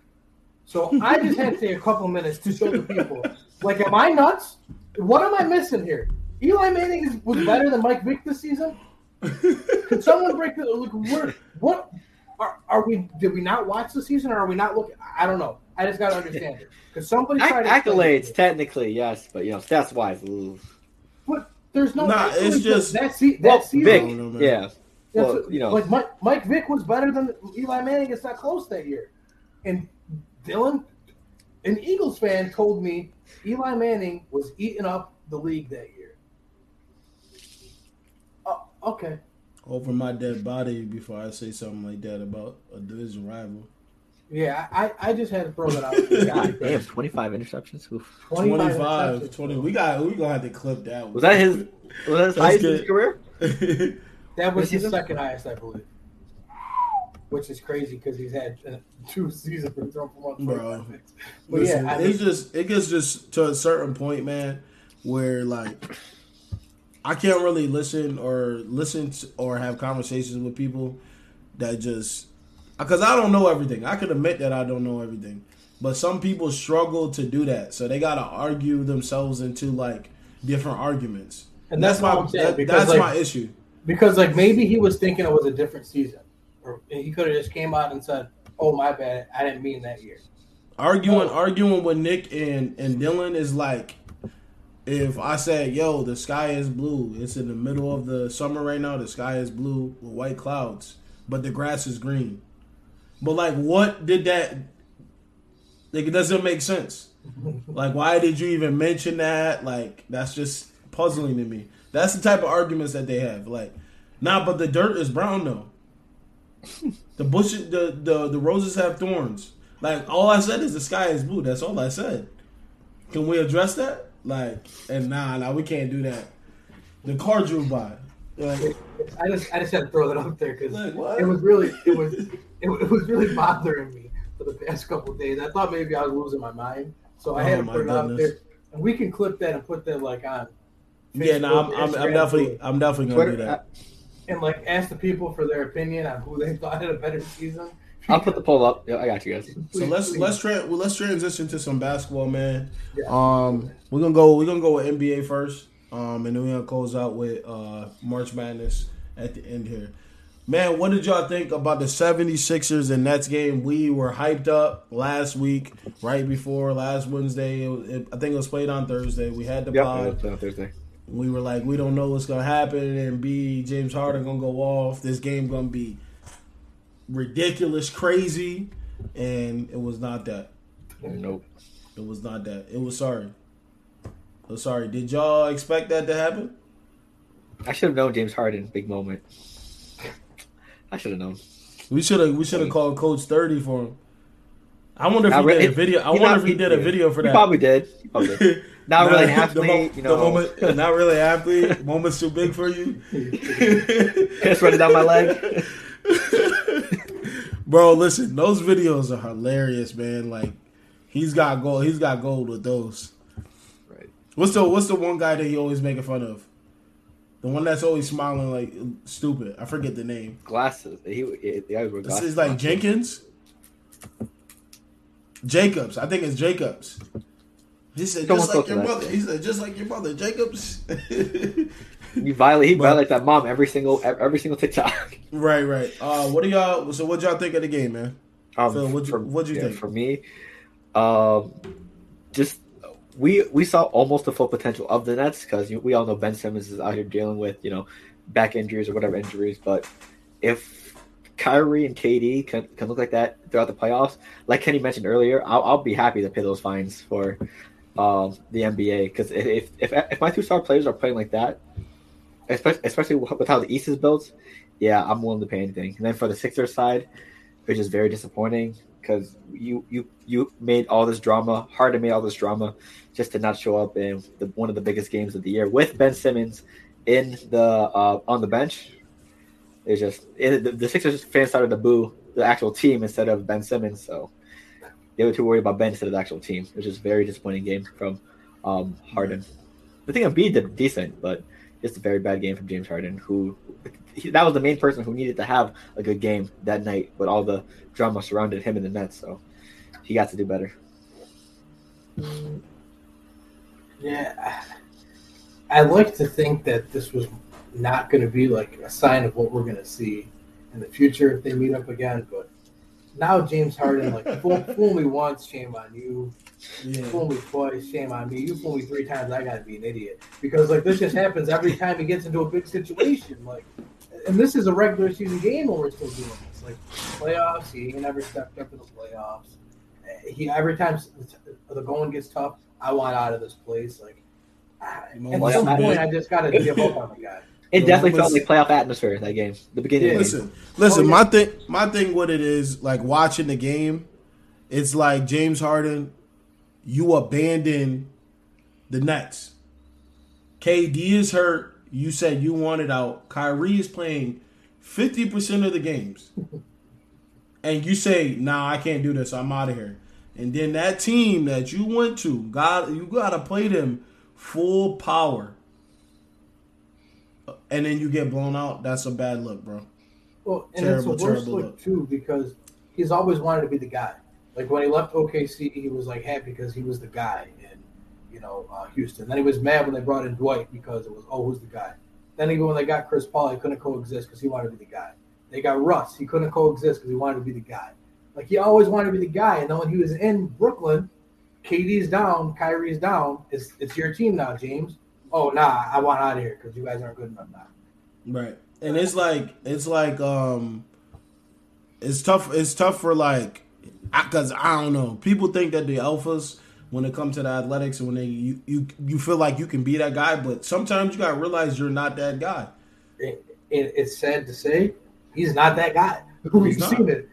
So I just had to take a couple minutes to show the people, like, am I nuts? What am I missing here? Eli Manning is, was better than Mike Vick this season. Could someone break the look? Where, what are, are we? Did we not watch the season, or are we not looking? I don't know. I just got to understand it. Because somebody Ac- tried to to accolades, technically, yes, but you know, stats wise, ooh. But there's no. Nah, it's just- that, se- that Well, season. Vick, I oh, don't know, yeah. That's Well, what- you know, like Mike, Mike Vick was better than Eli Manning. It's not close that year. And Dylan, an Eagles fan, told me Eli Manning was eating up the league that year. Oh, okay. Over my dead body before I say something like that about a division rival. Yeah, I, I just had to throw that out. God damn, 25 interceptions. Oof. 25, interceptions. 20. We got we gonna have to clip that. one. Was that his? Was that his highest in his career? That was This his second highest, I believe. Which is crazy because he's had uh, two seasons for throwing for one Bro. But Listen, yeah, I it's mean, just it gets just to a certain point, man, where like I can't really listen or listen to, or have conversations with people that just because I don't know everything. I could admit that I don't know everything, but some people struggle to do that, so they gotta argue themselves into like different arguments. and that's, my what I'm saying that- because that's like, my issue. Because like maybe he was thinking it was a different season, or he could have just came out and said, "Oh my bad, I didn't mean that year." Arguing, Oh. arguing with Nick and and Dylan is like if I said, "Yo, the sky is blue. It's in the middle of the summer right now. The sky is blue with white clouds, but the grass is green." But like, what did that? Like, it doesn't make sense. Like, why did you even mention that? Like, that's just puzzling to me. That's the type of arguments that they have. Like, nah, but the dirt is brown though. The bushes, the the the roses have thorns. Like, all I said is the sky is blue. That's all I said. Can we address that? Like, and nah, nah, we can't do that. The car drove by. Like, I just I just had to throw that out there because like it was really it was it, it was really bothering me for the past couple of days. I thought maybe I was losing my mind, so I Oh, had to put it out there. And we can clip that and put that like on. Yeah, no, I'm, I'm, I'm definitely, I'm definitely gonna do Twitter. that. and like ask the people for their opinion on who they thought had a better season. I'll put the poll up. Yeah, I got you guys. So let's please. let's tra- well, let's transition to some basketball, man. Yeah. Um, we're gonna go we're gonna go with NBA first, um, and then we're gonna close out with uh March Madness at the end here. Man, what did y'all think about the 76ers and Nets game? We were hyped up last week, right before last Wednesday. It, was- it, I think it was played on Thursday. We had the Yep, pod. it was on Thursday. We were like, we don't know what's gonna happen, and B James Harden gonna go off. This game gonna be ridiculous, crazy, and it was not that. Nope. It was not that. It was sorry. It was sorry. Did y'all expect that to happen? I should have known James Harden. Big moment. I should have known. We should have. We should have mm. called Coach Thirty for him. I wonder if he did a video. I wonder if he did a video for He that. probably did. He probably did. Not really an athlete, the, mo- you know. the moment, not really athlete. Moment's too big for you. Piss running down my leg. Bro, listen, those videos are hilarious, man. Like he's got gold. He's got gold with those. Right. What's the What's the one guy that he always making fun of? The one that's always smiling like stupid. I forget the name. Glasses. He, he, the guys wear This glasses. is like Jenkins. Jacobs. I think it's Jacobs. He said Someone just like close to your that. mother. He said just like your mother, Jacobs. He violate. He But- violates that mom every single every single TikTok. right, right. Uh, what do y'all? So what y'all think of the game, man? Um, Phil, what'd you- what'd you think? For me, um, just we we saw almost the full potential of the Nets because we all know Ben Simmons is out here dealing with you know back injuries or whatever injuries. But if Kyrie and KD can, can look like that throughout the playoffs, like Kenny mentioned earlier, I'll, I'll be happy to pay those fines for um, the NBA because if, if if my two star players are playing like that, especially especially with how the East is built, yeah, I'm willing to pay anything. And then for the Sixers side, which is very disappointing because you you you made all this drama, Harden made all this drama, just to not show up in the, one of the biggest games of the year with Ben Simmons in the uh, on the bench. It's just it, the, the Sixers fans started to boo the actual team instead of Ben Simmons, so they were too worried about Ben instead of the actual team. It was just a very disappointing game from um, Harden. I think Embiid did decent, but just a very bad game from James Harden, who he, that was the main person who needed to have a good game that night with all the drama surrounding him and the Nets. So he got to do better. Yeah, I like to think that this was not going to be like a sign of what we're going to see in the future if they meet up again. But now James Harden, like fool, fool me once, shame on you. Yeah. Fool me twice, shame on me. You fool me three times, I got to be an idiot because like this just happens every time he gets into a big situation. Like, and this is a regular season game when we're still doing this. Like playoffs, he ain't never stepped up in the playoffs. He every time the going gets tough, I want out of this place. Like ah, at some point. I just got to give up on the guy. It The definitely felt like playoff atmosphere that game. The beginning Yeah. of the game. Listen, listen. Oh, yeah. My thing, my thing, what it is like watching the game. it's like James Harden, you abandon the Nets. KD is hurt. You said you wanted out. Kyrie is playing 50% of the games. and you say, nah, I can't do this. I'm out of here. And then that team that you went to, God, you gotta play them full power. And then you get blown out. That's a bad look, bro. Well, and Terrible, it's a worse terrible look look. too because he's always wanted to be the guy. Like when he left OKC, he was like happy because he was the guy in, you know, uh, Houston. Then he was mad when they brought in Dwight because it was, oh, who's the guy? Then even when they got Chris Paul, he couldn't coexist because he wanted to be the guy. They got Russ, he couldn't coexist because he wanted to be the guy. Like he always wanted to be the guy. And then when he was in Brooklyn, KD's down, Kyrie's down. It's it's your team now, James. Oh nah, I want out of here because you guys aren't good enough now. Right. And it's like it's like um it's tough it's tough for like cuz I don't know. People think that the alphas when it comes to the athletics and when they you, you you feel like you can be that guy, but sometimes you got to realize you're not that guy. it, it, it's sad to say he's not that guy. We've seen it.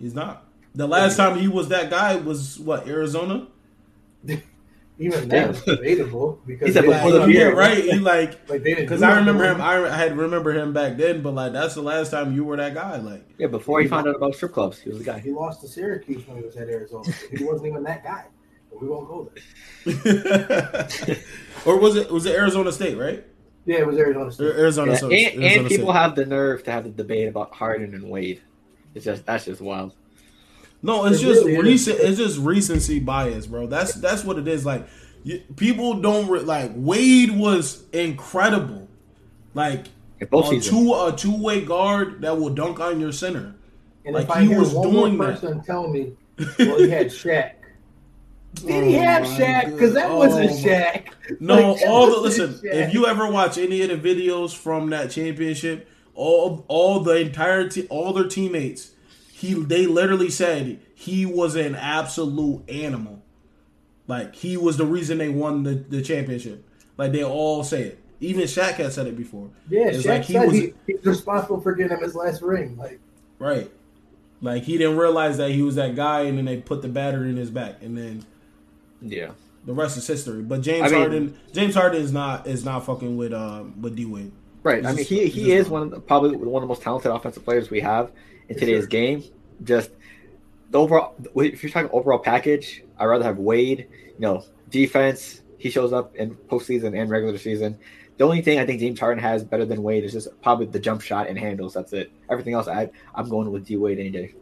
He's not. The last time he was that guy was what Arizona. Even then, it's debatable because He said they- before the yeah, right. He like like they didn't because I remember him. I I had remember him back then, but like that's the last time you were that guy. Like Yeah, before he found out about strip clubs, he was the guy. He lost to Syracuse when he was at Arizona. He wasn't even that guy. But we won't go there. or was it was it Arizona State? Right, Yeah, it was Arizona State. Arizona. Yeah, so- and, Arizona and people State. have the nerve to have the debate about Harden and Wade. It's just that's just wild. No, it's It just really is. recent. It's just recency bias, bro. That's that's what it is. Like you, people don't re- like Wade was incredible. Like both a two a two way guard that will dunk on your center. And Like, if I he hear was one doing more that. person tell me, well, he had Shaq. Did he Oh have my Shaq? Because that God. wasn't Oh my- Shaq. No, Like, all the listen. Shaq. If you ever watch any of the videos from that championship, all all the entire te- all their teammates, he they literally said he was an absolute animal. Like he was the reason they won the, the championship. Like they all say it. Even Shaq had said it before. Yeah, It's Shaq like he said was- he, he's responsible for getting him his last ring. Like, Right. Like he didn't realize that he was that guy, and then they put the battery in his back, and then Yeah. the rest is history. But James I mean- Harden, James Harden is not is not fucking with uh with D Wade. Right. He's I mean, just- he, he is not. one of the, probably one of the most talented offensive players we have in today's game. Just the overall, if you're talking overall package, I'd rather have Wade. You know, defense. He shows up in postseason and regular season. The only thing I think James Harden has better than Wade is just probably the jump shot and handles. That's it. Everything else, I I'm going with D Wade any day.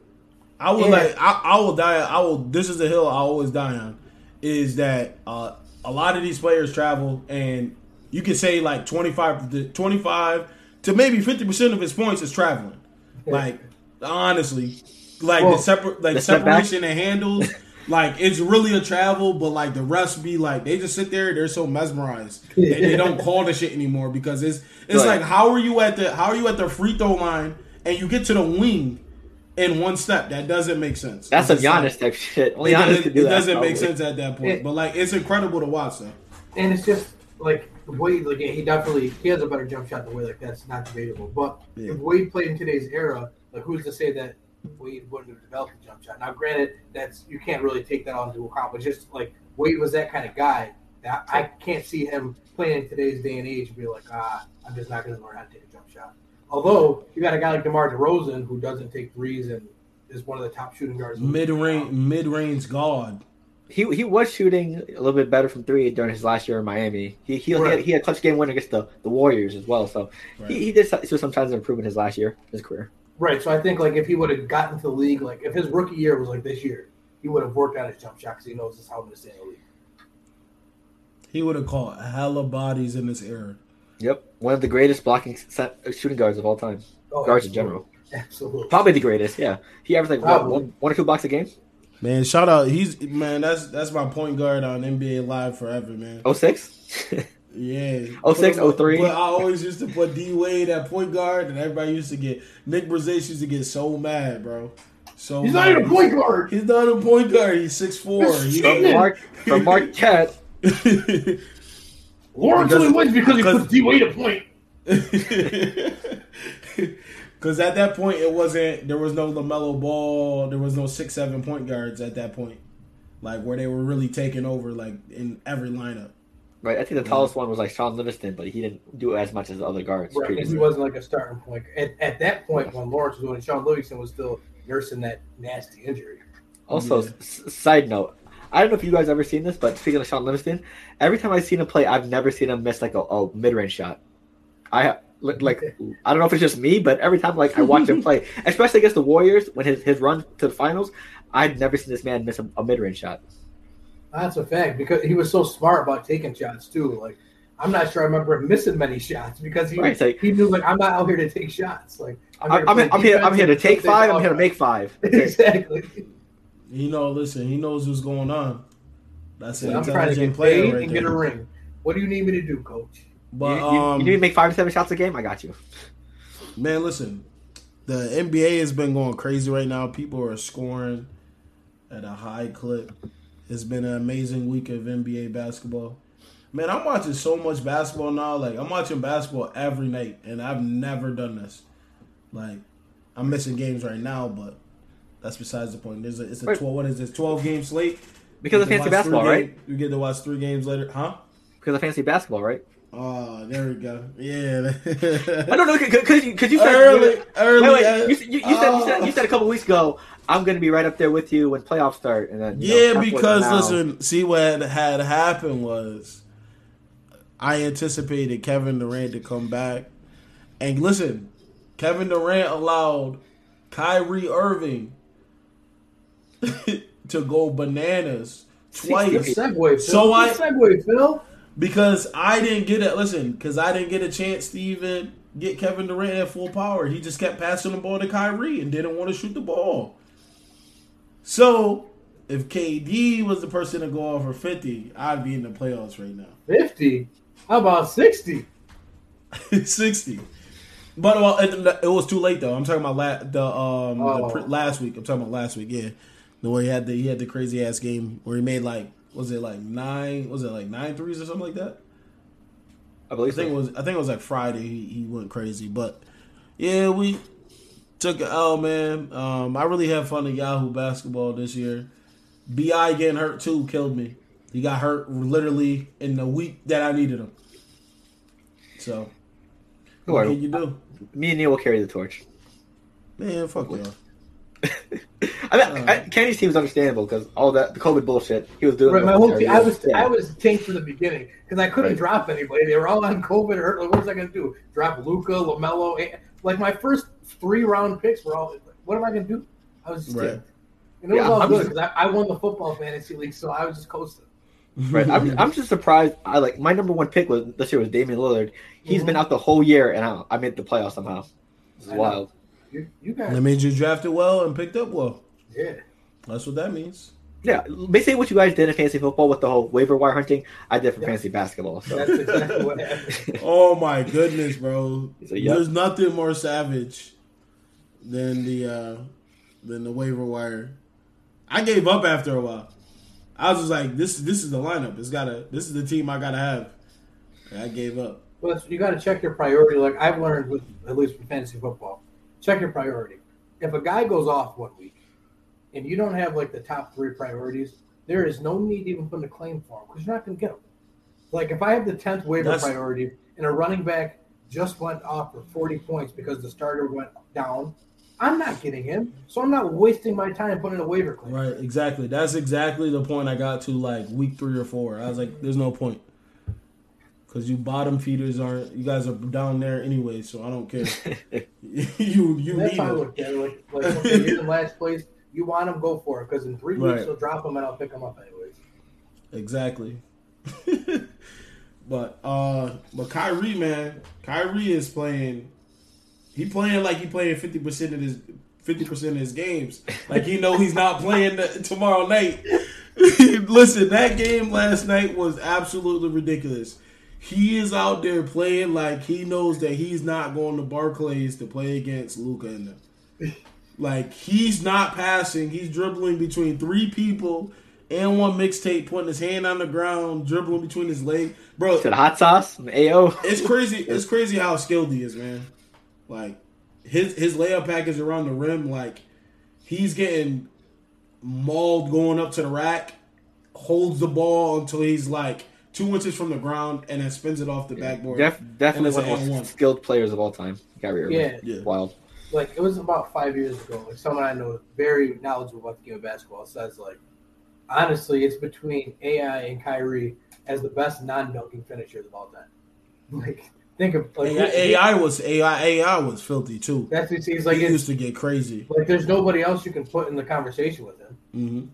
I would Yeah. like I, I will die. I will. This is the hill I always die on. Is that uh, a lot of these players travel, and you can say like twenty five to twenty five to maybe fifty percent of his points is traveling. Like honestly, like Well, the separate like the step separation and handles. Like it's really a travel, but like the rest be like they just sit there. They're so mesmerized that they don't call the shit anymore because it's it's Right. like how are you at the how are you at the free throw line and you get to the wing in one step? That doesn't make sense. That's some It's just Giannis type shit. Only it Giannis doesn't, could do it that. doesn't make sense at that point, Yeah. but like it's incredible to watch though. and it's just like Wade. Like he definitely he has a better jump shot than Wade. Like that's not debatable. But Yeah. if Wade played in today's era, like who's to say that Wade wouldn't have developed a jump shot? Now, granted, that's you can't really take that on into account. But just like Wade was that kind of guy, that I can't see him playing in today's day and age and be like, ah, I'm just not going to learn how to take a jump shot. Although you got a guy like DeMar DeRozan who doesn't take threes and is one of the top shooting guards. in the league Mid right range, now. mid range god. He he was shooting a little bit better from three during his last year in Miami. He he, he, had, he had a clutch game winner against the, the Warriors as well. So Right. he, he did show some signs of improvement his last year, his career. Right. So I think like if he would have gotten to the league, like if his rookie year was like this year, he would have worked on his jump shot because he knows this how I'm going to stay in the league. He would have caught hella bodies in this era. Yep, one of the greatest blocking set, shooting guards of all time. Oh, guards in general, Absolutely. probably the greatest. Yeah, he averaged like what, one, one or two blocks a game. Man, shout out. He's man. That's that's my point guard on NBA Live forever, man. Oh six. Yeah. Oh, six, Put him- oh, three. But I always used to put D Wade at point guard, and everybody used to get Nick Brazais used to get so mad, bro. So He's not even a point guard. He's not a point guard. He's six four. He's He, cheating. from Mark from Marquette. Lawrence Because- only wins because he because- puts D Wade a point. Because at that point, it wasn't. There was no Lamelo Ball. There was no six, seven point guards at that point, like where they were really taking over, like in every lineup. Right. I think the mm. tallest one was like Shaun Livingston, but he didn't do as much as the other guards. Right, and he wasn't like a starting point. At, at that point, when Lawrence was doing it, Shaun Livingston was still nursing that nasty injury. Also, Yeah. s- side note, I don't know if you guys ever seen this, but speaking of Shaun Livingston, every time I've seen him play, I've never seen him miss like a, a mid range shot. I ha- like I don't know if it's just me, but every time like I watch him play, especially against the Warriors when his, his run to the finals, I've never seen this man miss a, a mid range shot. That's a fact because he was so smart about taking shots too. Like I'm not sure I remember him missing many shots because he Right, it's like- he knew like I'm not out here to take shots. Like I'm, to I'm, play I'm here. I'm here to take five. I'm here to make five. That's it. exactly. You know, listen, he knows what's going on. That's an I'm trying to intelligent get player paid right and get a ring. What do you need me to do, coach? But you, you, um, you need to make five to seven shots a game. I got you. man, listen, the NBA has been going crazy right now. People are scoring at a high clip. It's been an amazing week of NBA basketball. Man, I'm watching so much basketball now. Like I'm watching basketball every night, and I've never done this. Like I'm missing games right now, but that's besides the point. There's a, it's a Right. twelve. What is this? Twelve game slate. Because of You get to fancy basketball, right? game- You get to watch three games later, huh? Because of fancy basketball, right? Oh, there we go. Yeah. I don't know because you, cause you said early, early. Wait, uh. You, you, you, said, you, said, you said a couple weeks ago, I'm going to be right up there with you when playoffs start. And then, you know, Yeah, because listen, see what had happened was I anticipated Kevin Durant to come back. And listen, Kevin Durant allowed Kyrie Irving to go bananas Good twice segue, So I- segue, Phil. because I didn't get it. Listen, because I didn't get a chance to even get Kevin Durant at full power. He just kept passing the ball to Kyrie and didn't want to shoot the ball. So if KD was the person to go off for fifty, I'd be in the playoffs right now. Fifty. How about sixty? 60. But well, it, it was too late though. I'm talking about la- the um the Oh. pre- last week. I'm talking about last week. Yeah, the way he had the he had the crazy ass game where he made like was it like nine was it like nine threes or something like that. I I believe think it was I think it was like Friday he, he went crazy. But yeah, we took an L man. Um, I really had fun at Yahoo basketball this year. Bi getting hurt too killed me. He got hurt literally in the week that I needed him. So Don't what worry. can you do? Me and Neil will carry the torch. Man, fuck y'all. I mean, I, Kenny's team is understandable because all that the COVID bullshit he was doing. Right, my whole team, I was Yeah. I was tanked from the beginning because I couldn't Right. drop anybody. They were all on COVID hurt. Like, what was I going to do? Drop Luka, Lamelo? eh, Like my first three round picks were all. What am I going to do? I was just Right. tanked. And it was all I'm good just- because I, I won the football fantasy league, so I was just coasting. Right. I'm, I'm just surprised. I like my number one pick was this year was Damian Lillard. He's Mhm. been out the whole year, and I, I made the playoffs somehow. This is I know. wild. You, you guys, that means you drafted well and picked up well. yeah. That's what that means. Yeah, basically what you guys did in fantasy football with the whole waiver wire hunting, I did for Yeah. fantasy basketball. So That's exactly what happened. Oh my goodness, bro. So, yep. There's nothing more savage than the uh than the waiver wire. I gave up after a while. I was just like, this this is the lineup. It's gotta this is the team I gotta have. And I gave up. But you got to check your priority. Like I've learned with at least with fantasy football, check your priority. If a guy goes off one week, and you don't have like the top three priorities, there is no need to even put in a claim for him because you're not going to get him. Like if I have the tenth waiver That's- priority and a running back just went off for forty points because the starter went down, I'm not getting him. So I'm not wasting my time putting a waiver claim. Right, exactly. That's exactly the point I got to like week three or four. I was like, there's no point. Cause you bottom feeders aren't you guys are down there anyway, so I don't care. you you that's need how I it. look at it. Like, like okay, you're in last place. You want him, go for it. Because in three weeks, Right. you'll drop him and I'll pick him up anyways. Exactly. but uh but Kyrie, man, Kyrie is playing he playing like he playing fifty percent of his fifty percent of his games. Like he know he's not playing the, tomorrow night. Listen, that game last night was absolutely ridiculous. He is out there playing like he knows that he's not going to Barclays to play against Luka and them. Like he's not passing, he's dribbling between three people and one mixtape, putting his hand on the ground, dribbling between his legs. Bro, to the hot sauce, AO. it's crazy. It's crazy how skilled he is, man. Like his his layup package around the rim, like he's getting mauled going up to the rack, holds the ball until he's like two inches from the ground, and then spins it off the backboard. Def, definitely one of the an and one. most skilled players of all time. Kyrie Irving. Yeah. Yeah. Wild. like it was about five years ago. Like someone I know very knowledgeable about the game of basketball says like honestly it's between AI and Kyrie as the best non dunking finishers of all time. Like think of like AI, AI was AI AI was filthy too. that's what he's like he it's, used to get crazy. like there's nobody else you can put in the conversation with him. hmm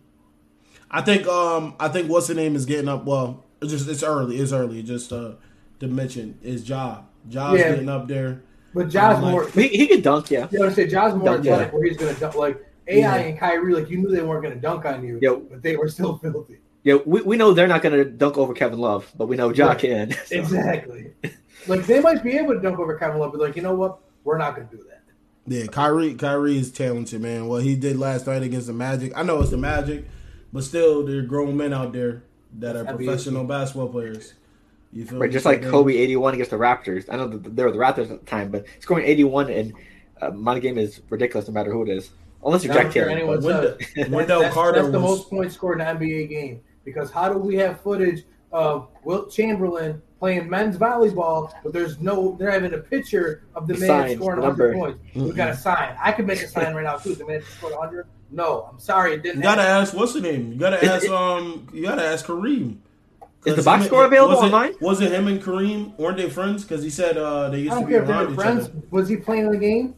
I think um I think what's the name is getting up. Well, it's just it's early. It's early. Just uh to mention is Ja. Ja's Yeah. getting up there. But Josh I'm like- more He, he could dunk, yeah. you know what I'm saying? Josh more Dunk, yeah. athletic where he's gonna dunk like AI Yeah. and Kyrie, like you knew they weren't gonna dunk on you, Yeah. but they were still filthy. Yeah, we, we know they're not going to dunk over Kevin Love, but we know Ja Right. can. So, Exactly. Like they might be able to dunk over Kevin Love, but like, you know what? We're not gonna do that. Yeah, Kyrie Kyrie is talented, man. What he did last night against the Magic. I know it's the Magic, but still there are grown men out there that are NBA. professional basketball players. You feel Right, me? just like Kobe 81 against the Raptors. I know they were the Raptors at the time, but scoring 81 in uh, my game is ridiculous no matter who it is. Unless you're I Jack don't Taylor. Wendell. Wendell that's, Carter that's the was most points scored in an NBA game. Because how do we have footage of Wilt Chamberlain playing men's volleyball, but there's no, they're having a picture of the The man sign, scoring the 100 number. points. We got a sign. I could make a sign right now too. The man scored 100. No, I'm sorry, it didn't. You gotta happen. ask what's the name? You gotta ask it- um you gotta ask Kareem. Is the box score available was it, online? Was it him and Kareem? Weren't they friends? Because he said uh, they used to don't be care if they around were each friends. other. Was he playing the game?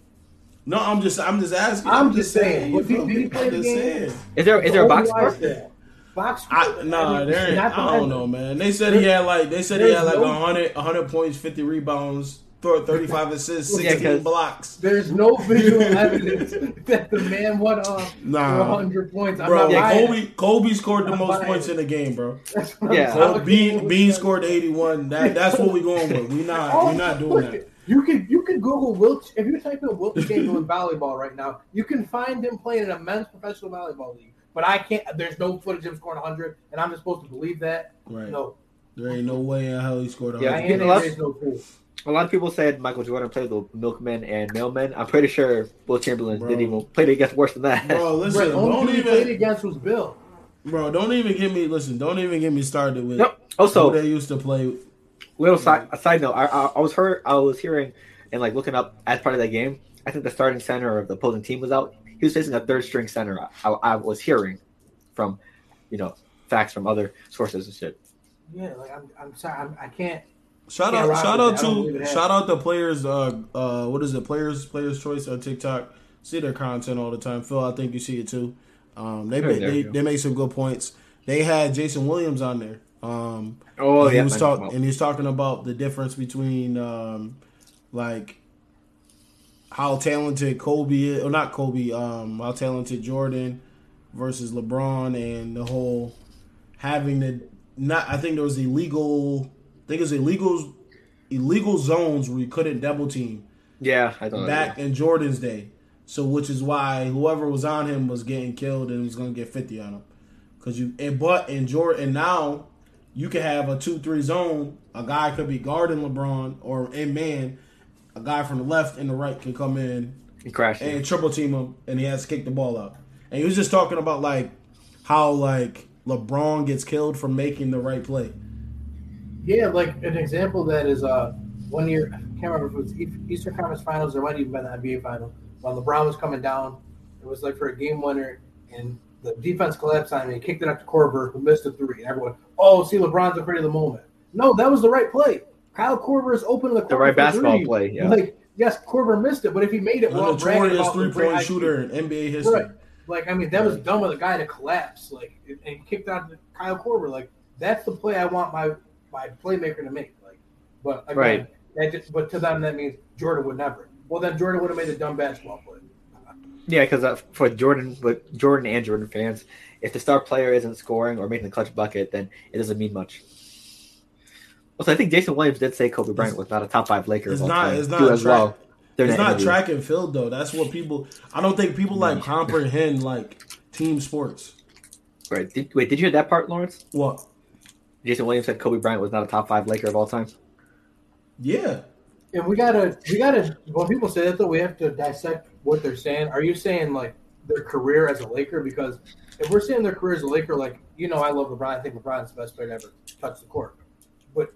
No, I'm just I'm just asking. I'm just saying. you Was he- did he play I'm the just game? saying. Is there is there a box score? Score? Box score. I, nah, mean, there ain't, not I don't know, man. They said he had like they said he had like no- 100, 100 points, fifty rebounds, throw 35 assists, Yeah, blocks. There's no visual evidence that the man went off Nah. 100 points. I'm Bro, not yeah, Kobe Kobe scored the I'm most buying points in the game, bro. That's what I'm Yeah. telling So you. Bean Bean scored 81. That that's what we going with. We not Oh, we not doing look, that. You can you can Google Wilt if you type in Wilt Chamberlain volleyball right now. You can find him playing in a men's professional volleyball league. But I can't. There's no footage of him scoring 100, and I'm just supposed to believe that. Right. No, There ain't no way in hell he scored Yeah, I ain't a lot- no clue. A lot of people said Michael Jordan played the milkmen and mailmen. I'm pretty sure Wilt Chamberlain Bro. didn't even play against worse than that. Bro, listen, Right, only don't dude he played against was Bill. bro, don't even get me listen, don't even get me started with Nope. who Also, they used to play. little side a side note, I, I, I was heard I was hearing and like looking up as part of that game. I think the starting center of the opposing team was out. He was facing a third string center. I, I was hearing from, you know, facts from other sources and shit. Yeah, like I'm, I'm sorry, I'm, I can't. Shout out, shout out to shout out the players. Uh, uh, what is it? Players, players choice on TikTok. See their content all the time. Phil, I think you see it too. Um, they Sure, they, you they make some good points. They had Jason Williams on there. Um, Oh and he yeah, was man. talk, Well, and he was talking about the difference between um, like how talented Kobe is, or not Kobe, um, how talented Jordan versus LeBron, and the whole having the not. I think there was illegal. I think it was illegal illegal zones where you couldn't double team yeah, I thought back in Jordan's day. So which is why whoever was on him was getting killed and was going to get 50 on him. Cuz you and but in Jordan and now you can have a 2-3 zone, a guy could be guarding LeBron or in man, a guy from the left and the right can come in he crashed. and triple team him and he has to kick the ball out. And he was just talking about like how like LeBron gets killed for making the right play. Yeah, like an example that is uh one year. I can't remember if it was Eastern Conference Finals or might even been the NBA Final. When LeBron was coming down, it was like for a game winner, and the defense collapsed on him. and He kicked it up to Korver, who missed a three. And everyone, oh, see, LeBron's afraid of the moment. No, that was the right play. Kyle Korver is open in the The right for basketball three. play, yeah. Like, yes, Korver missed it, but if he made it, A well, bragging notorious about three point shooter in NBA history. Right. Like, I mean, that was dumb of the guy to collapse, like, and kicked out to Kyle Korver. Like, that's the play I want my my playmaker to make. Like, but again, Right. that just, but to them that means Jordan would never. Well, then Jordan would have made a dumb basketball play. Yeah, because uh, for Jordan, with Jordan and Jordan fans, if the star player isn't scoring or making the clutch bucket, then it doesn't mean much. Also, I think Jason Williams did say Kobe Bryant was not a top five Laker. It's of all not- time, it's not as track- well. It's not interview. track and field though. That's what people. I don't think people like comprehend like team sports. Right? Did, wait, did you hear that part, Lawrence? What? Jason Williams said Kobe Bryant was not a top five Laker of all time. Yeah, And we gotta, we gotta. When people say that, though, we have to dissect what they're saying. Are you saying like their career as a Laker? Because if we're saying their career as a Laker, like you know, I love LeBron. I think LeBron's the best player to ever touch the court. But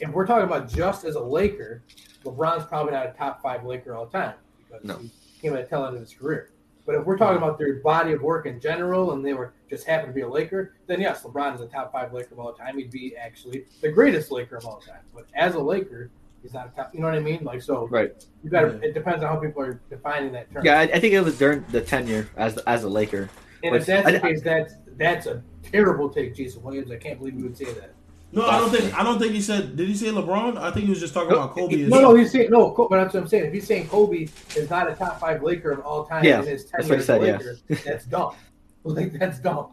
if we're talking about just as a Laker, LeBron's probably not a top five Laker all time because No. he came at the tail end of his career. But if we're talking about their body of work in general, and they were just happen to be a Laker, then yes, LeBron is a top five Laker of all time. He'd be actually the greatest Laker of all time. But as a Laker, he's not a top. You know what I mean? Like so, Right. you got to. Yeah. It depends on how people are defining that term. Yeah, I, I think it was during the tenure as as a Laker. and if that's I- the case, that's that's a terrible take, Jason Williams. I can't believe you would say that. No, I don't think. I don't think he said. Did he say LeBron? I think he was just talking No, about Kobe. he- No, no, he's saying no. But that's what I'm saying. If he's saying Kobe is not a top five Laker of all time Yeah, in his that's what he as a said, yeah. That's dumb. Like that's dumb.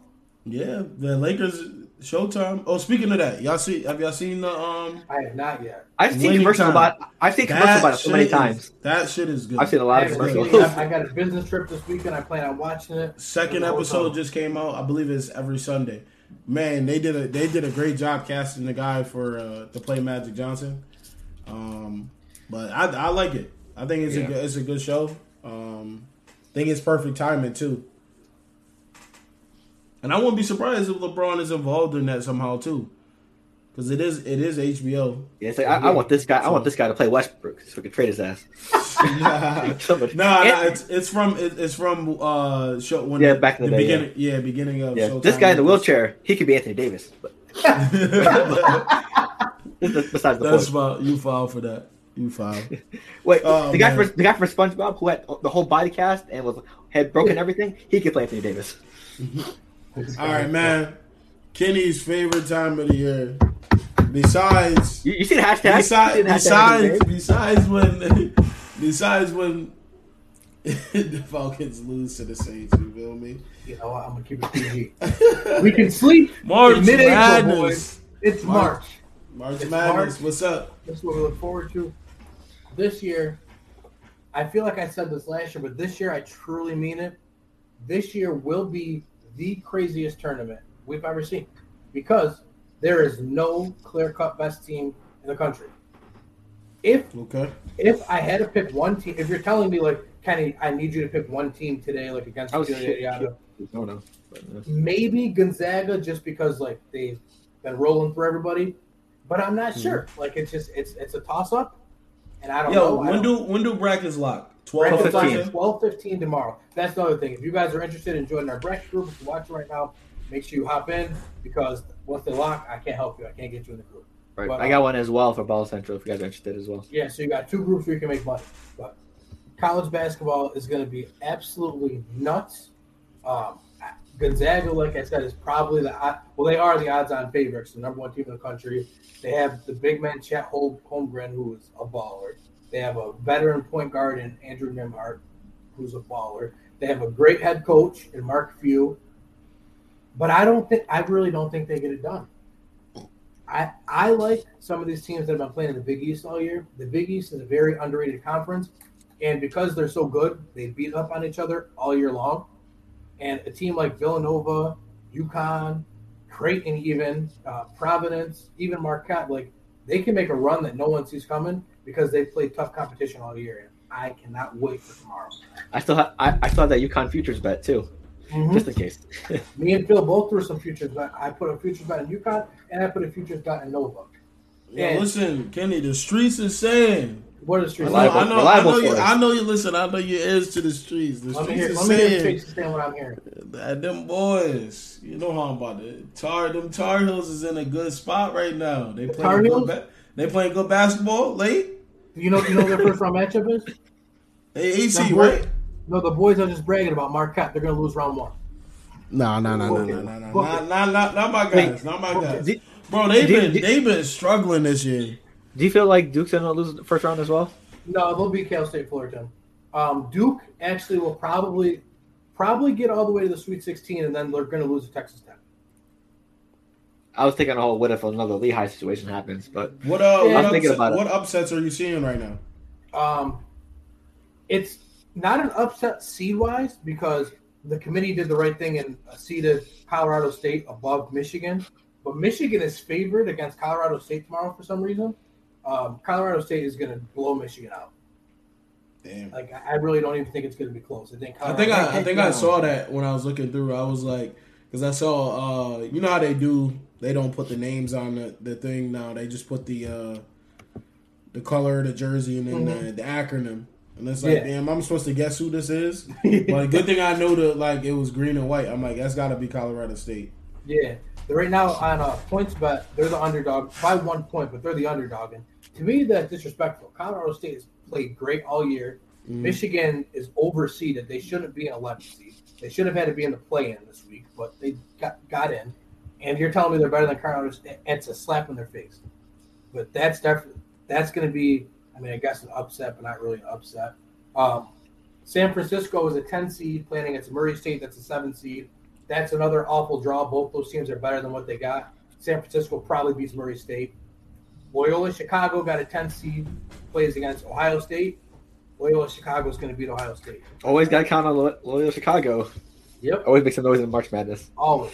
Yeah, the Lakers Showtime. Oh, speaking of that, y'all see? Have y'all seen the um? I have not yet. I've seen commercials time. about. I've seen commercials about it so many is- times. that shit is good. I've seen a I, lot of commercials. I got a business trip this weekend. I plan on watching it. Second episode just came out. I believe it's every Sunday. Man, they did a they did a great job casting the guy for uh, to play Magic Johnson. Um, but I, I like it. I think it's Yeah. a good, it's a good show. Um, I think it's perfect timing too. And I wouldn't be surprised if LeBron is involved in that somehow too, because it is it is HBO. Yeah, it's like I, I want this guy. I want this guy to play Westbrook so we can trade his ass. nah, So nah, And- it's it's from it, it's from uh show when Yeah, back in the day, beginning yeah. beginning of yeah, Showtime. this guy in the wheelchair, he could be Anthony Davis. But besides the That's point. foul. You foul for that. You foul. Wait, Oh, the guy man. for the guy for SpongeBob who had the whole body cast and was had broken everything, he could play Anthony Davis. All right, man. Kenny's favorite time of the year. Besides, You, you see the hashtag? besides, You the hashtag besides, besides when, besides when the Falcons lose to the Saints, you feel me? You know, what? I'm gonna keep it PG. we can sleep. March in mid-April, Madness. boys. It's March. March. March It's Madness. March. What's up? This is what we look forward to. This year, I feel like I said this last year, but this year I truly mean it. This year will be the craziest tournament we've ever seen because there is no clear-cut best team in the country. If Okay. if I had to pick one team, if you're telling me like Kenny, I need you to pick one team today, like against I was yada, shit- yada, yada, No, no. Maybe Gonzaga just because like they've been rolling for everybody, but I'm not mm-hmm. sure. Like it's just it's it's a toss up, and I don't Yo, know. I when don't- do when do brackets lock? Twelve Bracket Twelve fifteen. 12 15 tomorrow. That's the other thing. If you guys are interested in joining our bracket group, if you're watching right now, make sure you hop in because once they lock, I can't help you. I can't get you in the group. right. But, I got one as well for Ball Central if you guys are interested as well. Yeah, so you got two groups where you can make money. But college basketball is going to be absolutely nuts. Um, Gonzaga, like I said, is probably the well, they are the odds-on favorites, the number one team in the country. They have the big man Chet Hol- Holmgren, who is a baller. They have a veteran point guard in Andrew Nembhard, who's a baller. They have a great head coach in Mark Few. But I don't think I really don't think they get it done. I I like some of these teams that have been playing in the Big East all year. The Big East is a very underrated conference, and because they're so good, they beat up on each other all year long. And a team like Villanova, UConn, Creighton, even uh, Providence, even Marquette, like they can make a run that no one sees coming because they've played tough competition all year. And I cannot wait for tomorrow. I still have I, I still have that UConn futures bet too, Mm-hmm. just in case. Me and Phil both threw some futures bet. I put a futures bet in UConn, and I put a futures bet in Nova. Yo, And- listen, Kenny, the streets is saying. What is I street? know, I Reliable- know, I know, you. I know you. Listen, I know your ears to the streets. The Let streets hear. is Let me hear saying Chase saying what I'm hearing. that them boys. You know how I'm about it. Tar, them Tar Heels is in a good spot right now. They Tar playing good. Ba- they playing good basketball late. You know, you know what their first round matchup is. They AC Them right? Boys- No, the boys are just bragging about Marquette. They're going to lose round one. No, no, no, no, Book no, it. no, no, not, it. not, not, not my Wait. guys, not my guys. Do, Bro, they've Do- been do- they've been struggling this year. do you feel like Duke's gonna lose the first round as well? No, they'll beat Cal State Fullerton. Um, Duke actually will probably probably get all the way to the Sweet 16, and then they're going to lose to Texas Tech. I was thinking, oh, what if another Lehigh situation happens? But What uh, Yeah, what, I'm upset, about what upsets are you seeing right now? Um, it's not an upset seed wise because the committee did the right thing and seeded Colorado State above Michigan. But Michigan is favored against Colorado State tomorrow for some reason. Um, Colorado State is going to blow Michigan out. Damn. Like I I really don't even think it's going to be close. I think. I think I, I think I saw that when I was looking through. I was like, because I saw, uh, you know how they do. They don't put the names on the, the thing now. They just put the uh, the color of the jersey and then the, the acronym. And it's like, Yeah. damn, I'm supposed to guess who this is. but good thing I know that like it was green and white. I'm like, that's got to be Colorado State. Yeah, they're right now on uh, PointsBet. They're the underdog by one point, but they're the underdog. And to me, that's disrespectful. Colorado State has played great all year. Mhm. Michigan is overseeded. They shouldn't be an 11 seed. They should have had to be in the play-in this week, but they got got in. And you're telling me they're better than Colorado State? It's a slap in their face. But that's definitely that's going to be. I mean, I guess an upset, but not really an upset. Um, San Francisco is a 10 seed playing against Murray State. That's a seven seed. That's another awful draw. Both those teams are better than what they got. San Francisco probably beats Murray State. Loyola Chicago got a 10 seed, plays against Ohio State. Loyola Chicago is going to beat Ohio State. Always got to count on Lo- Loyola Chicago. Yep, Always make some noise in March Madness. always.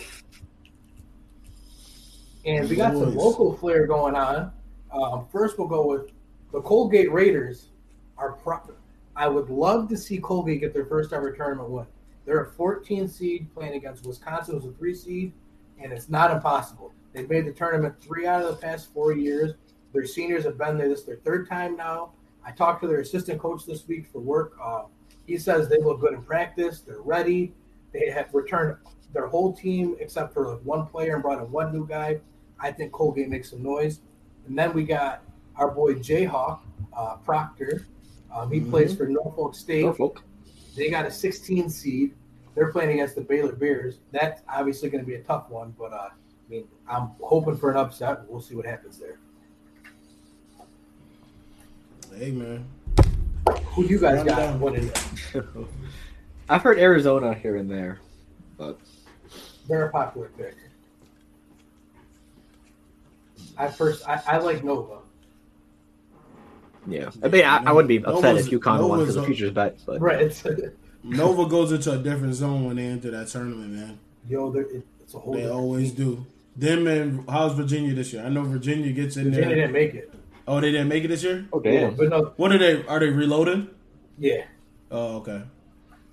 And we got some local flair going on. Um, first, we'll go with the Colgate Raiders. Are pro- I would love to see Colgate get their first ever tournament win. They're a 14 seed playing against Wisconsin, who's a three seed, and it's not impossible. They've made the tournament three out of the past four years. Their seniors have been there. This is their third time now. I talked to their assistant coach this week for work. Uh, he says they look good in practice. They're ready. They have returned their whole team except for like one player and brought in one new guy. I think Colgate makes some noise. And then we got our boy Jayhawk uh, Proctor. Um, he Mhm. plays for Norfolk State. Norfolk. They got a 16 seed. They're playing against the Baylor Bears. That's obviously going to be a tough one, but uh, I mean, I'm hoping for an upset. We'll see what happens there. Hey man, Who you guys got down. winning? I've heard Arizona here and there, but They're a popular pick. I first, I, I like Nova. Yeah. I mean, I, I wouldn't be upset Nova's- if UConn won Nova's because the futures bet, but Right. It's Nova goes into a different zone when they enter that tournament, man. yo, they're- it's a whole. They always team. do. Them and how's Virginia this year? I know Virginia gets in Virginia there. They didn't make it. Oh, they didn't make it this year. oh Yeah, damn, but no, What are they? Are they reloaded? yeah. Oh, okay.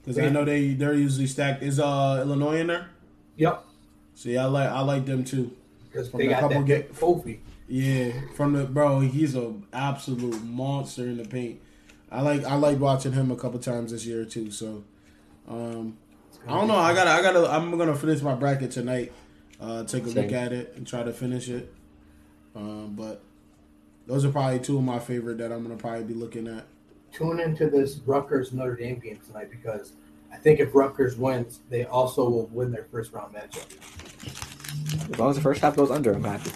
Because I know they they're usually stacked. Is uh Illinois in there? Yep. See, I like I like them too. Because they the got couple that get- big Kofi. Yeah, from the bro, he's a absolute monster in the paint. I like I like watching him a couple times this year too. So, um, I don't know. I gotta I gotta I'm gonna finish my bracket tonight. Uh, take a look at it and try to finish it. Um, but those are probably two of my favorite that I'm gonna probably be looking at. Tune into this Rutgers Notre Dame game tonight because I think if Rutgers wins, they also will win their first round matchup. As long as the first half goes under, I'm happy.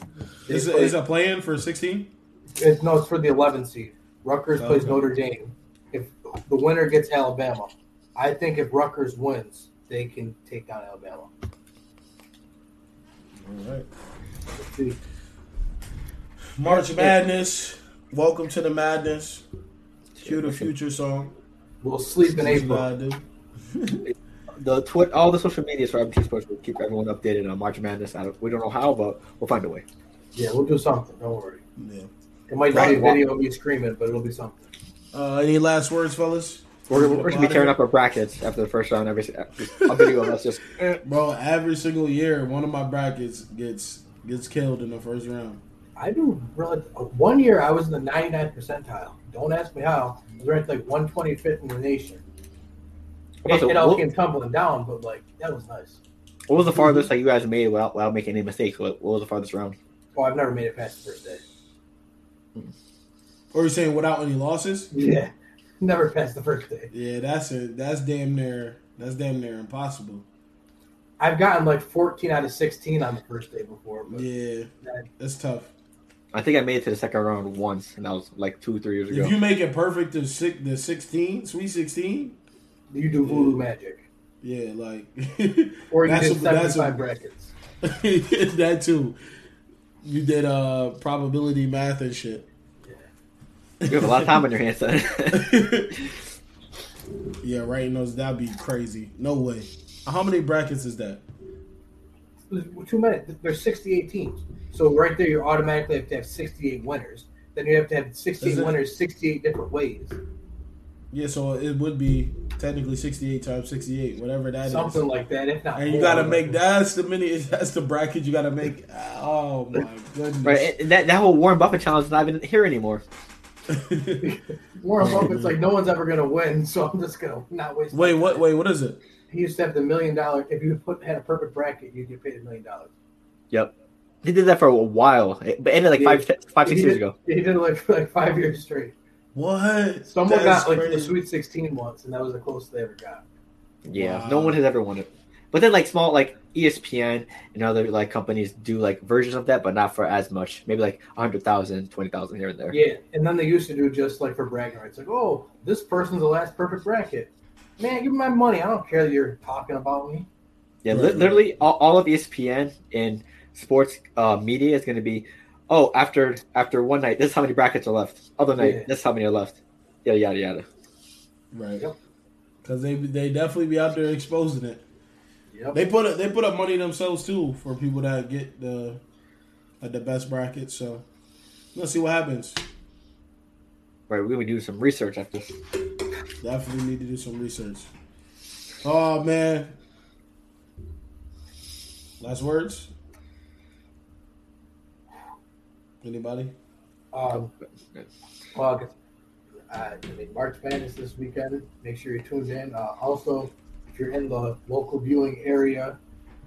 Is it, play- is it playing for 16? It's, no, it's for the 11 seed. Rutgers oh, plays Okay. Notre Dame. If the winner gets Alabama, I think if Rutgers wins, they can take down Alabama. All right. Let's see. March Madness. Welcome to the madness. Cue the future song. We'll sleep in That's what April. I. The twit, all the social medias for MT Sports will keep everyone updated on March Madness. I don't, we don't know how, but we'll find a way. Yeah, we'll do something. Don't worry. Yeah. It might not be a video of me screaming, but it'll be something. Uh, any last words, fellas? We're, we're gonna be tearing up our brackets after the first round. Every a video of us just eh. Bro, every single year, one of my brackets gets gets killed in the first round. I do really. One year I was in the 99 percentile. Don't ask me how. I was ranked like 125th in the nation. It, it all what, came tumbling down, but like that was nice. what was the farthest that you guys made without, without making any mistakes? What, what was the farthest round? Oh, I've never made it past the first day. Or you saying without any losses? Yeah, never past the first day. Yeah, that's it. That's damn near. That's damn near impossible. I've gotten like 14 out of 16 on the first day before. But Yeah, that- that's tough. I think I made it to the second round once, and that was like two, three years ago. If you make it perfect to six, the sixteen, sweet sixteen, you do voodoo magic, yeah, like or you That's did a- that's 75 brackets. that too. You did uh probability math and shit. Yeah. you have a lot of time on your hands. Then. yeah, writing those that'd be crazy. No way. How many brackets is that? There's Too many. There's 68 teams, so right there you automatically have to have 68 winners. then you have to have 16 Is it- winners 68 different ways. Yeah, so it would be technically sixty-eight times sixty-eight, whatever that is. Something like that, if not And you gotta make that's the mini that's the bracket you gotta make. Oh my goodness! Right, and that that whole Warren Buffett challenge is not even here anymore. Warren Buffett's like, no one's ever going to win, so I'm just going to not waste. wait, my what? time." Wait, what is it? He used to have the million dollar. If you put had a perfect bracket, you'd get paid a million dollars. Yep. He did that for a while, It- but ended like Yeah. five, five, six He years ago. He did it like for like five years straight. What? Someone That's got like to the. Sweet 16 once, and that was the closest they ever got. Yeah, Wow. no one has ever won it. But then like small like ESPN and other like companies do like versions of that, but not for as much. Maybe like 100,000, 20,000 here and there. Yeah, and then they used to do just like for bragging rights, like, oh, this person's the last perfect bracket. Man, give me my money. I don't care that you're talking about me. Yeah, Right, li- literally all, all of ESPN and sports uh, media is going to be, oh, after after one night, this is how many brackets are left. Other night, Yeah. this is how many are left. Yada yada yada. Right. Yep. Because they they definitely be out there exposing it. Yep. They put it, they put up money themselves too for people that get the like the best bracket. So let's see what happens. Right, we're going to do some research after this. Definitely need to do some research. Oh man. Last words. Anybody? Um, well, I guess, uh, I mean, March Madness this weekend. Make sure you're tuned in. Uh, also, if you're in the local viewing area,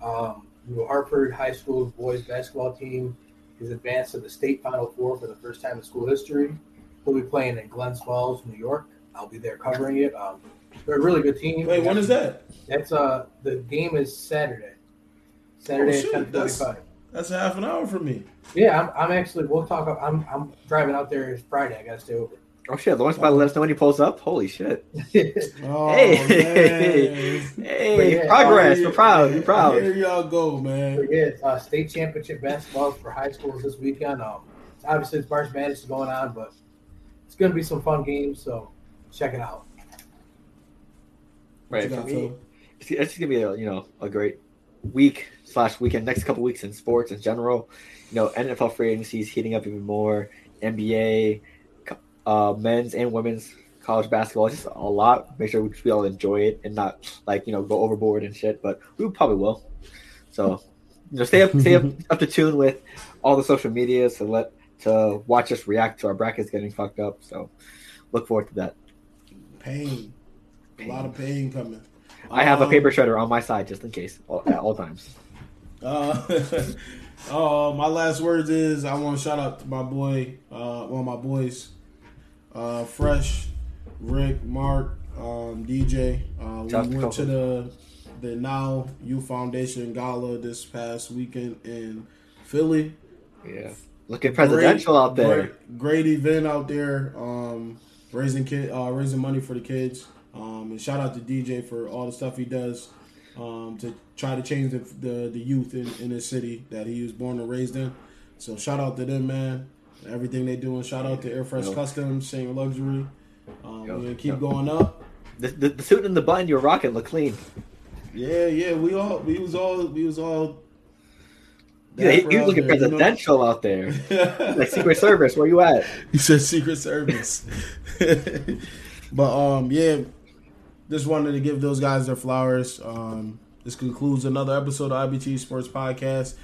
um, New Hartford High School boys basketball team is advanced to the state Final Four for the first time in school history. We'll be playing in Glens Falls, New York. I'll be there covering it. Um, they're a really good team. Wait, when is that? That's uh the game is Saturday. Saturday Oh, at shoot, ten that's- forty-five. That's a half an hour from me. Yeah, I'm, I'm actually. We'll talk. I'm I'm driving out there Friday. I gotta stay over. Oh shit, Lawrence about to let us know when he pulls up. Holy shit. Oh hey, man. hey, yeah, progress. Oh, We're proud. yeah. We're proud. Here y'all go, man. So, yeah, uh, state championship basketball for high schools this weekend. Um, obviously, it's March Madness is going on, but it's going to be some fun games. So check it out. Right. For me, it's, it's gonna be a you know a great week slash weekend next couple weeks in sports in general. You know, NFL free agency is heating up even more. NBA, uh, men's and women's college basketball. It's just a lot. Make sure we, all enjoy it and not like you know go overboard and shit. But we probably will. So you know, stay up, stay up, up to tune with all the social medias to let to watch us react to our brackets getting fucked up. So look forward to that. Pain. A lot of pain coming. I have a Um, paper shredder on my side just in case all, at all times. Uh, uh, my last words is I want to shout out to my boy, uh, one of my boys, uh, Fresh, Rick, Mark, um, DJ. Uh, we went to the the Now Youth Foundation Gala this past weekend in Philly. Yeah. Looking presidential out there. Great, great event out there. Um, raising kid, uh, raising money for the kids. Um, and shout out to DJ for all the stuff he does um, to try to change the the, the youth in, in his city that he was born and raised in. So shout out to them, man. Everything they doing. Shout out to Air Fresh Yo. Customs, Saint Luxury. Um, Yo, we're gonna keep yo. going up. The, the, the suit and the button you're rocking look clean. Yeah, yeah. We all we was all we was all. Yeah, he, he was looking there, you know? presidential out there. Like Secret Service, where you at? He said Secret Service. but um, yeah, just wanted to give those guys their flowers. Um, this concludes another episode of IBT Sports Podcast.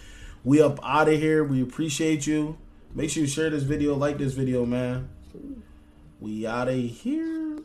We up out of here. We appreciate you. Make sure you share this video, like this video, man. We out of here.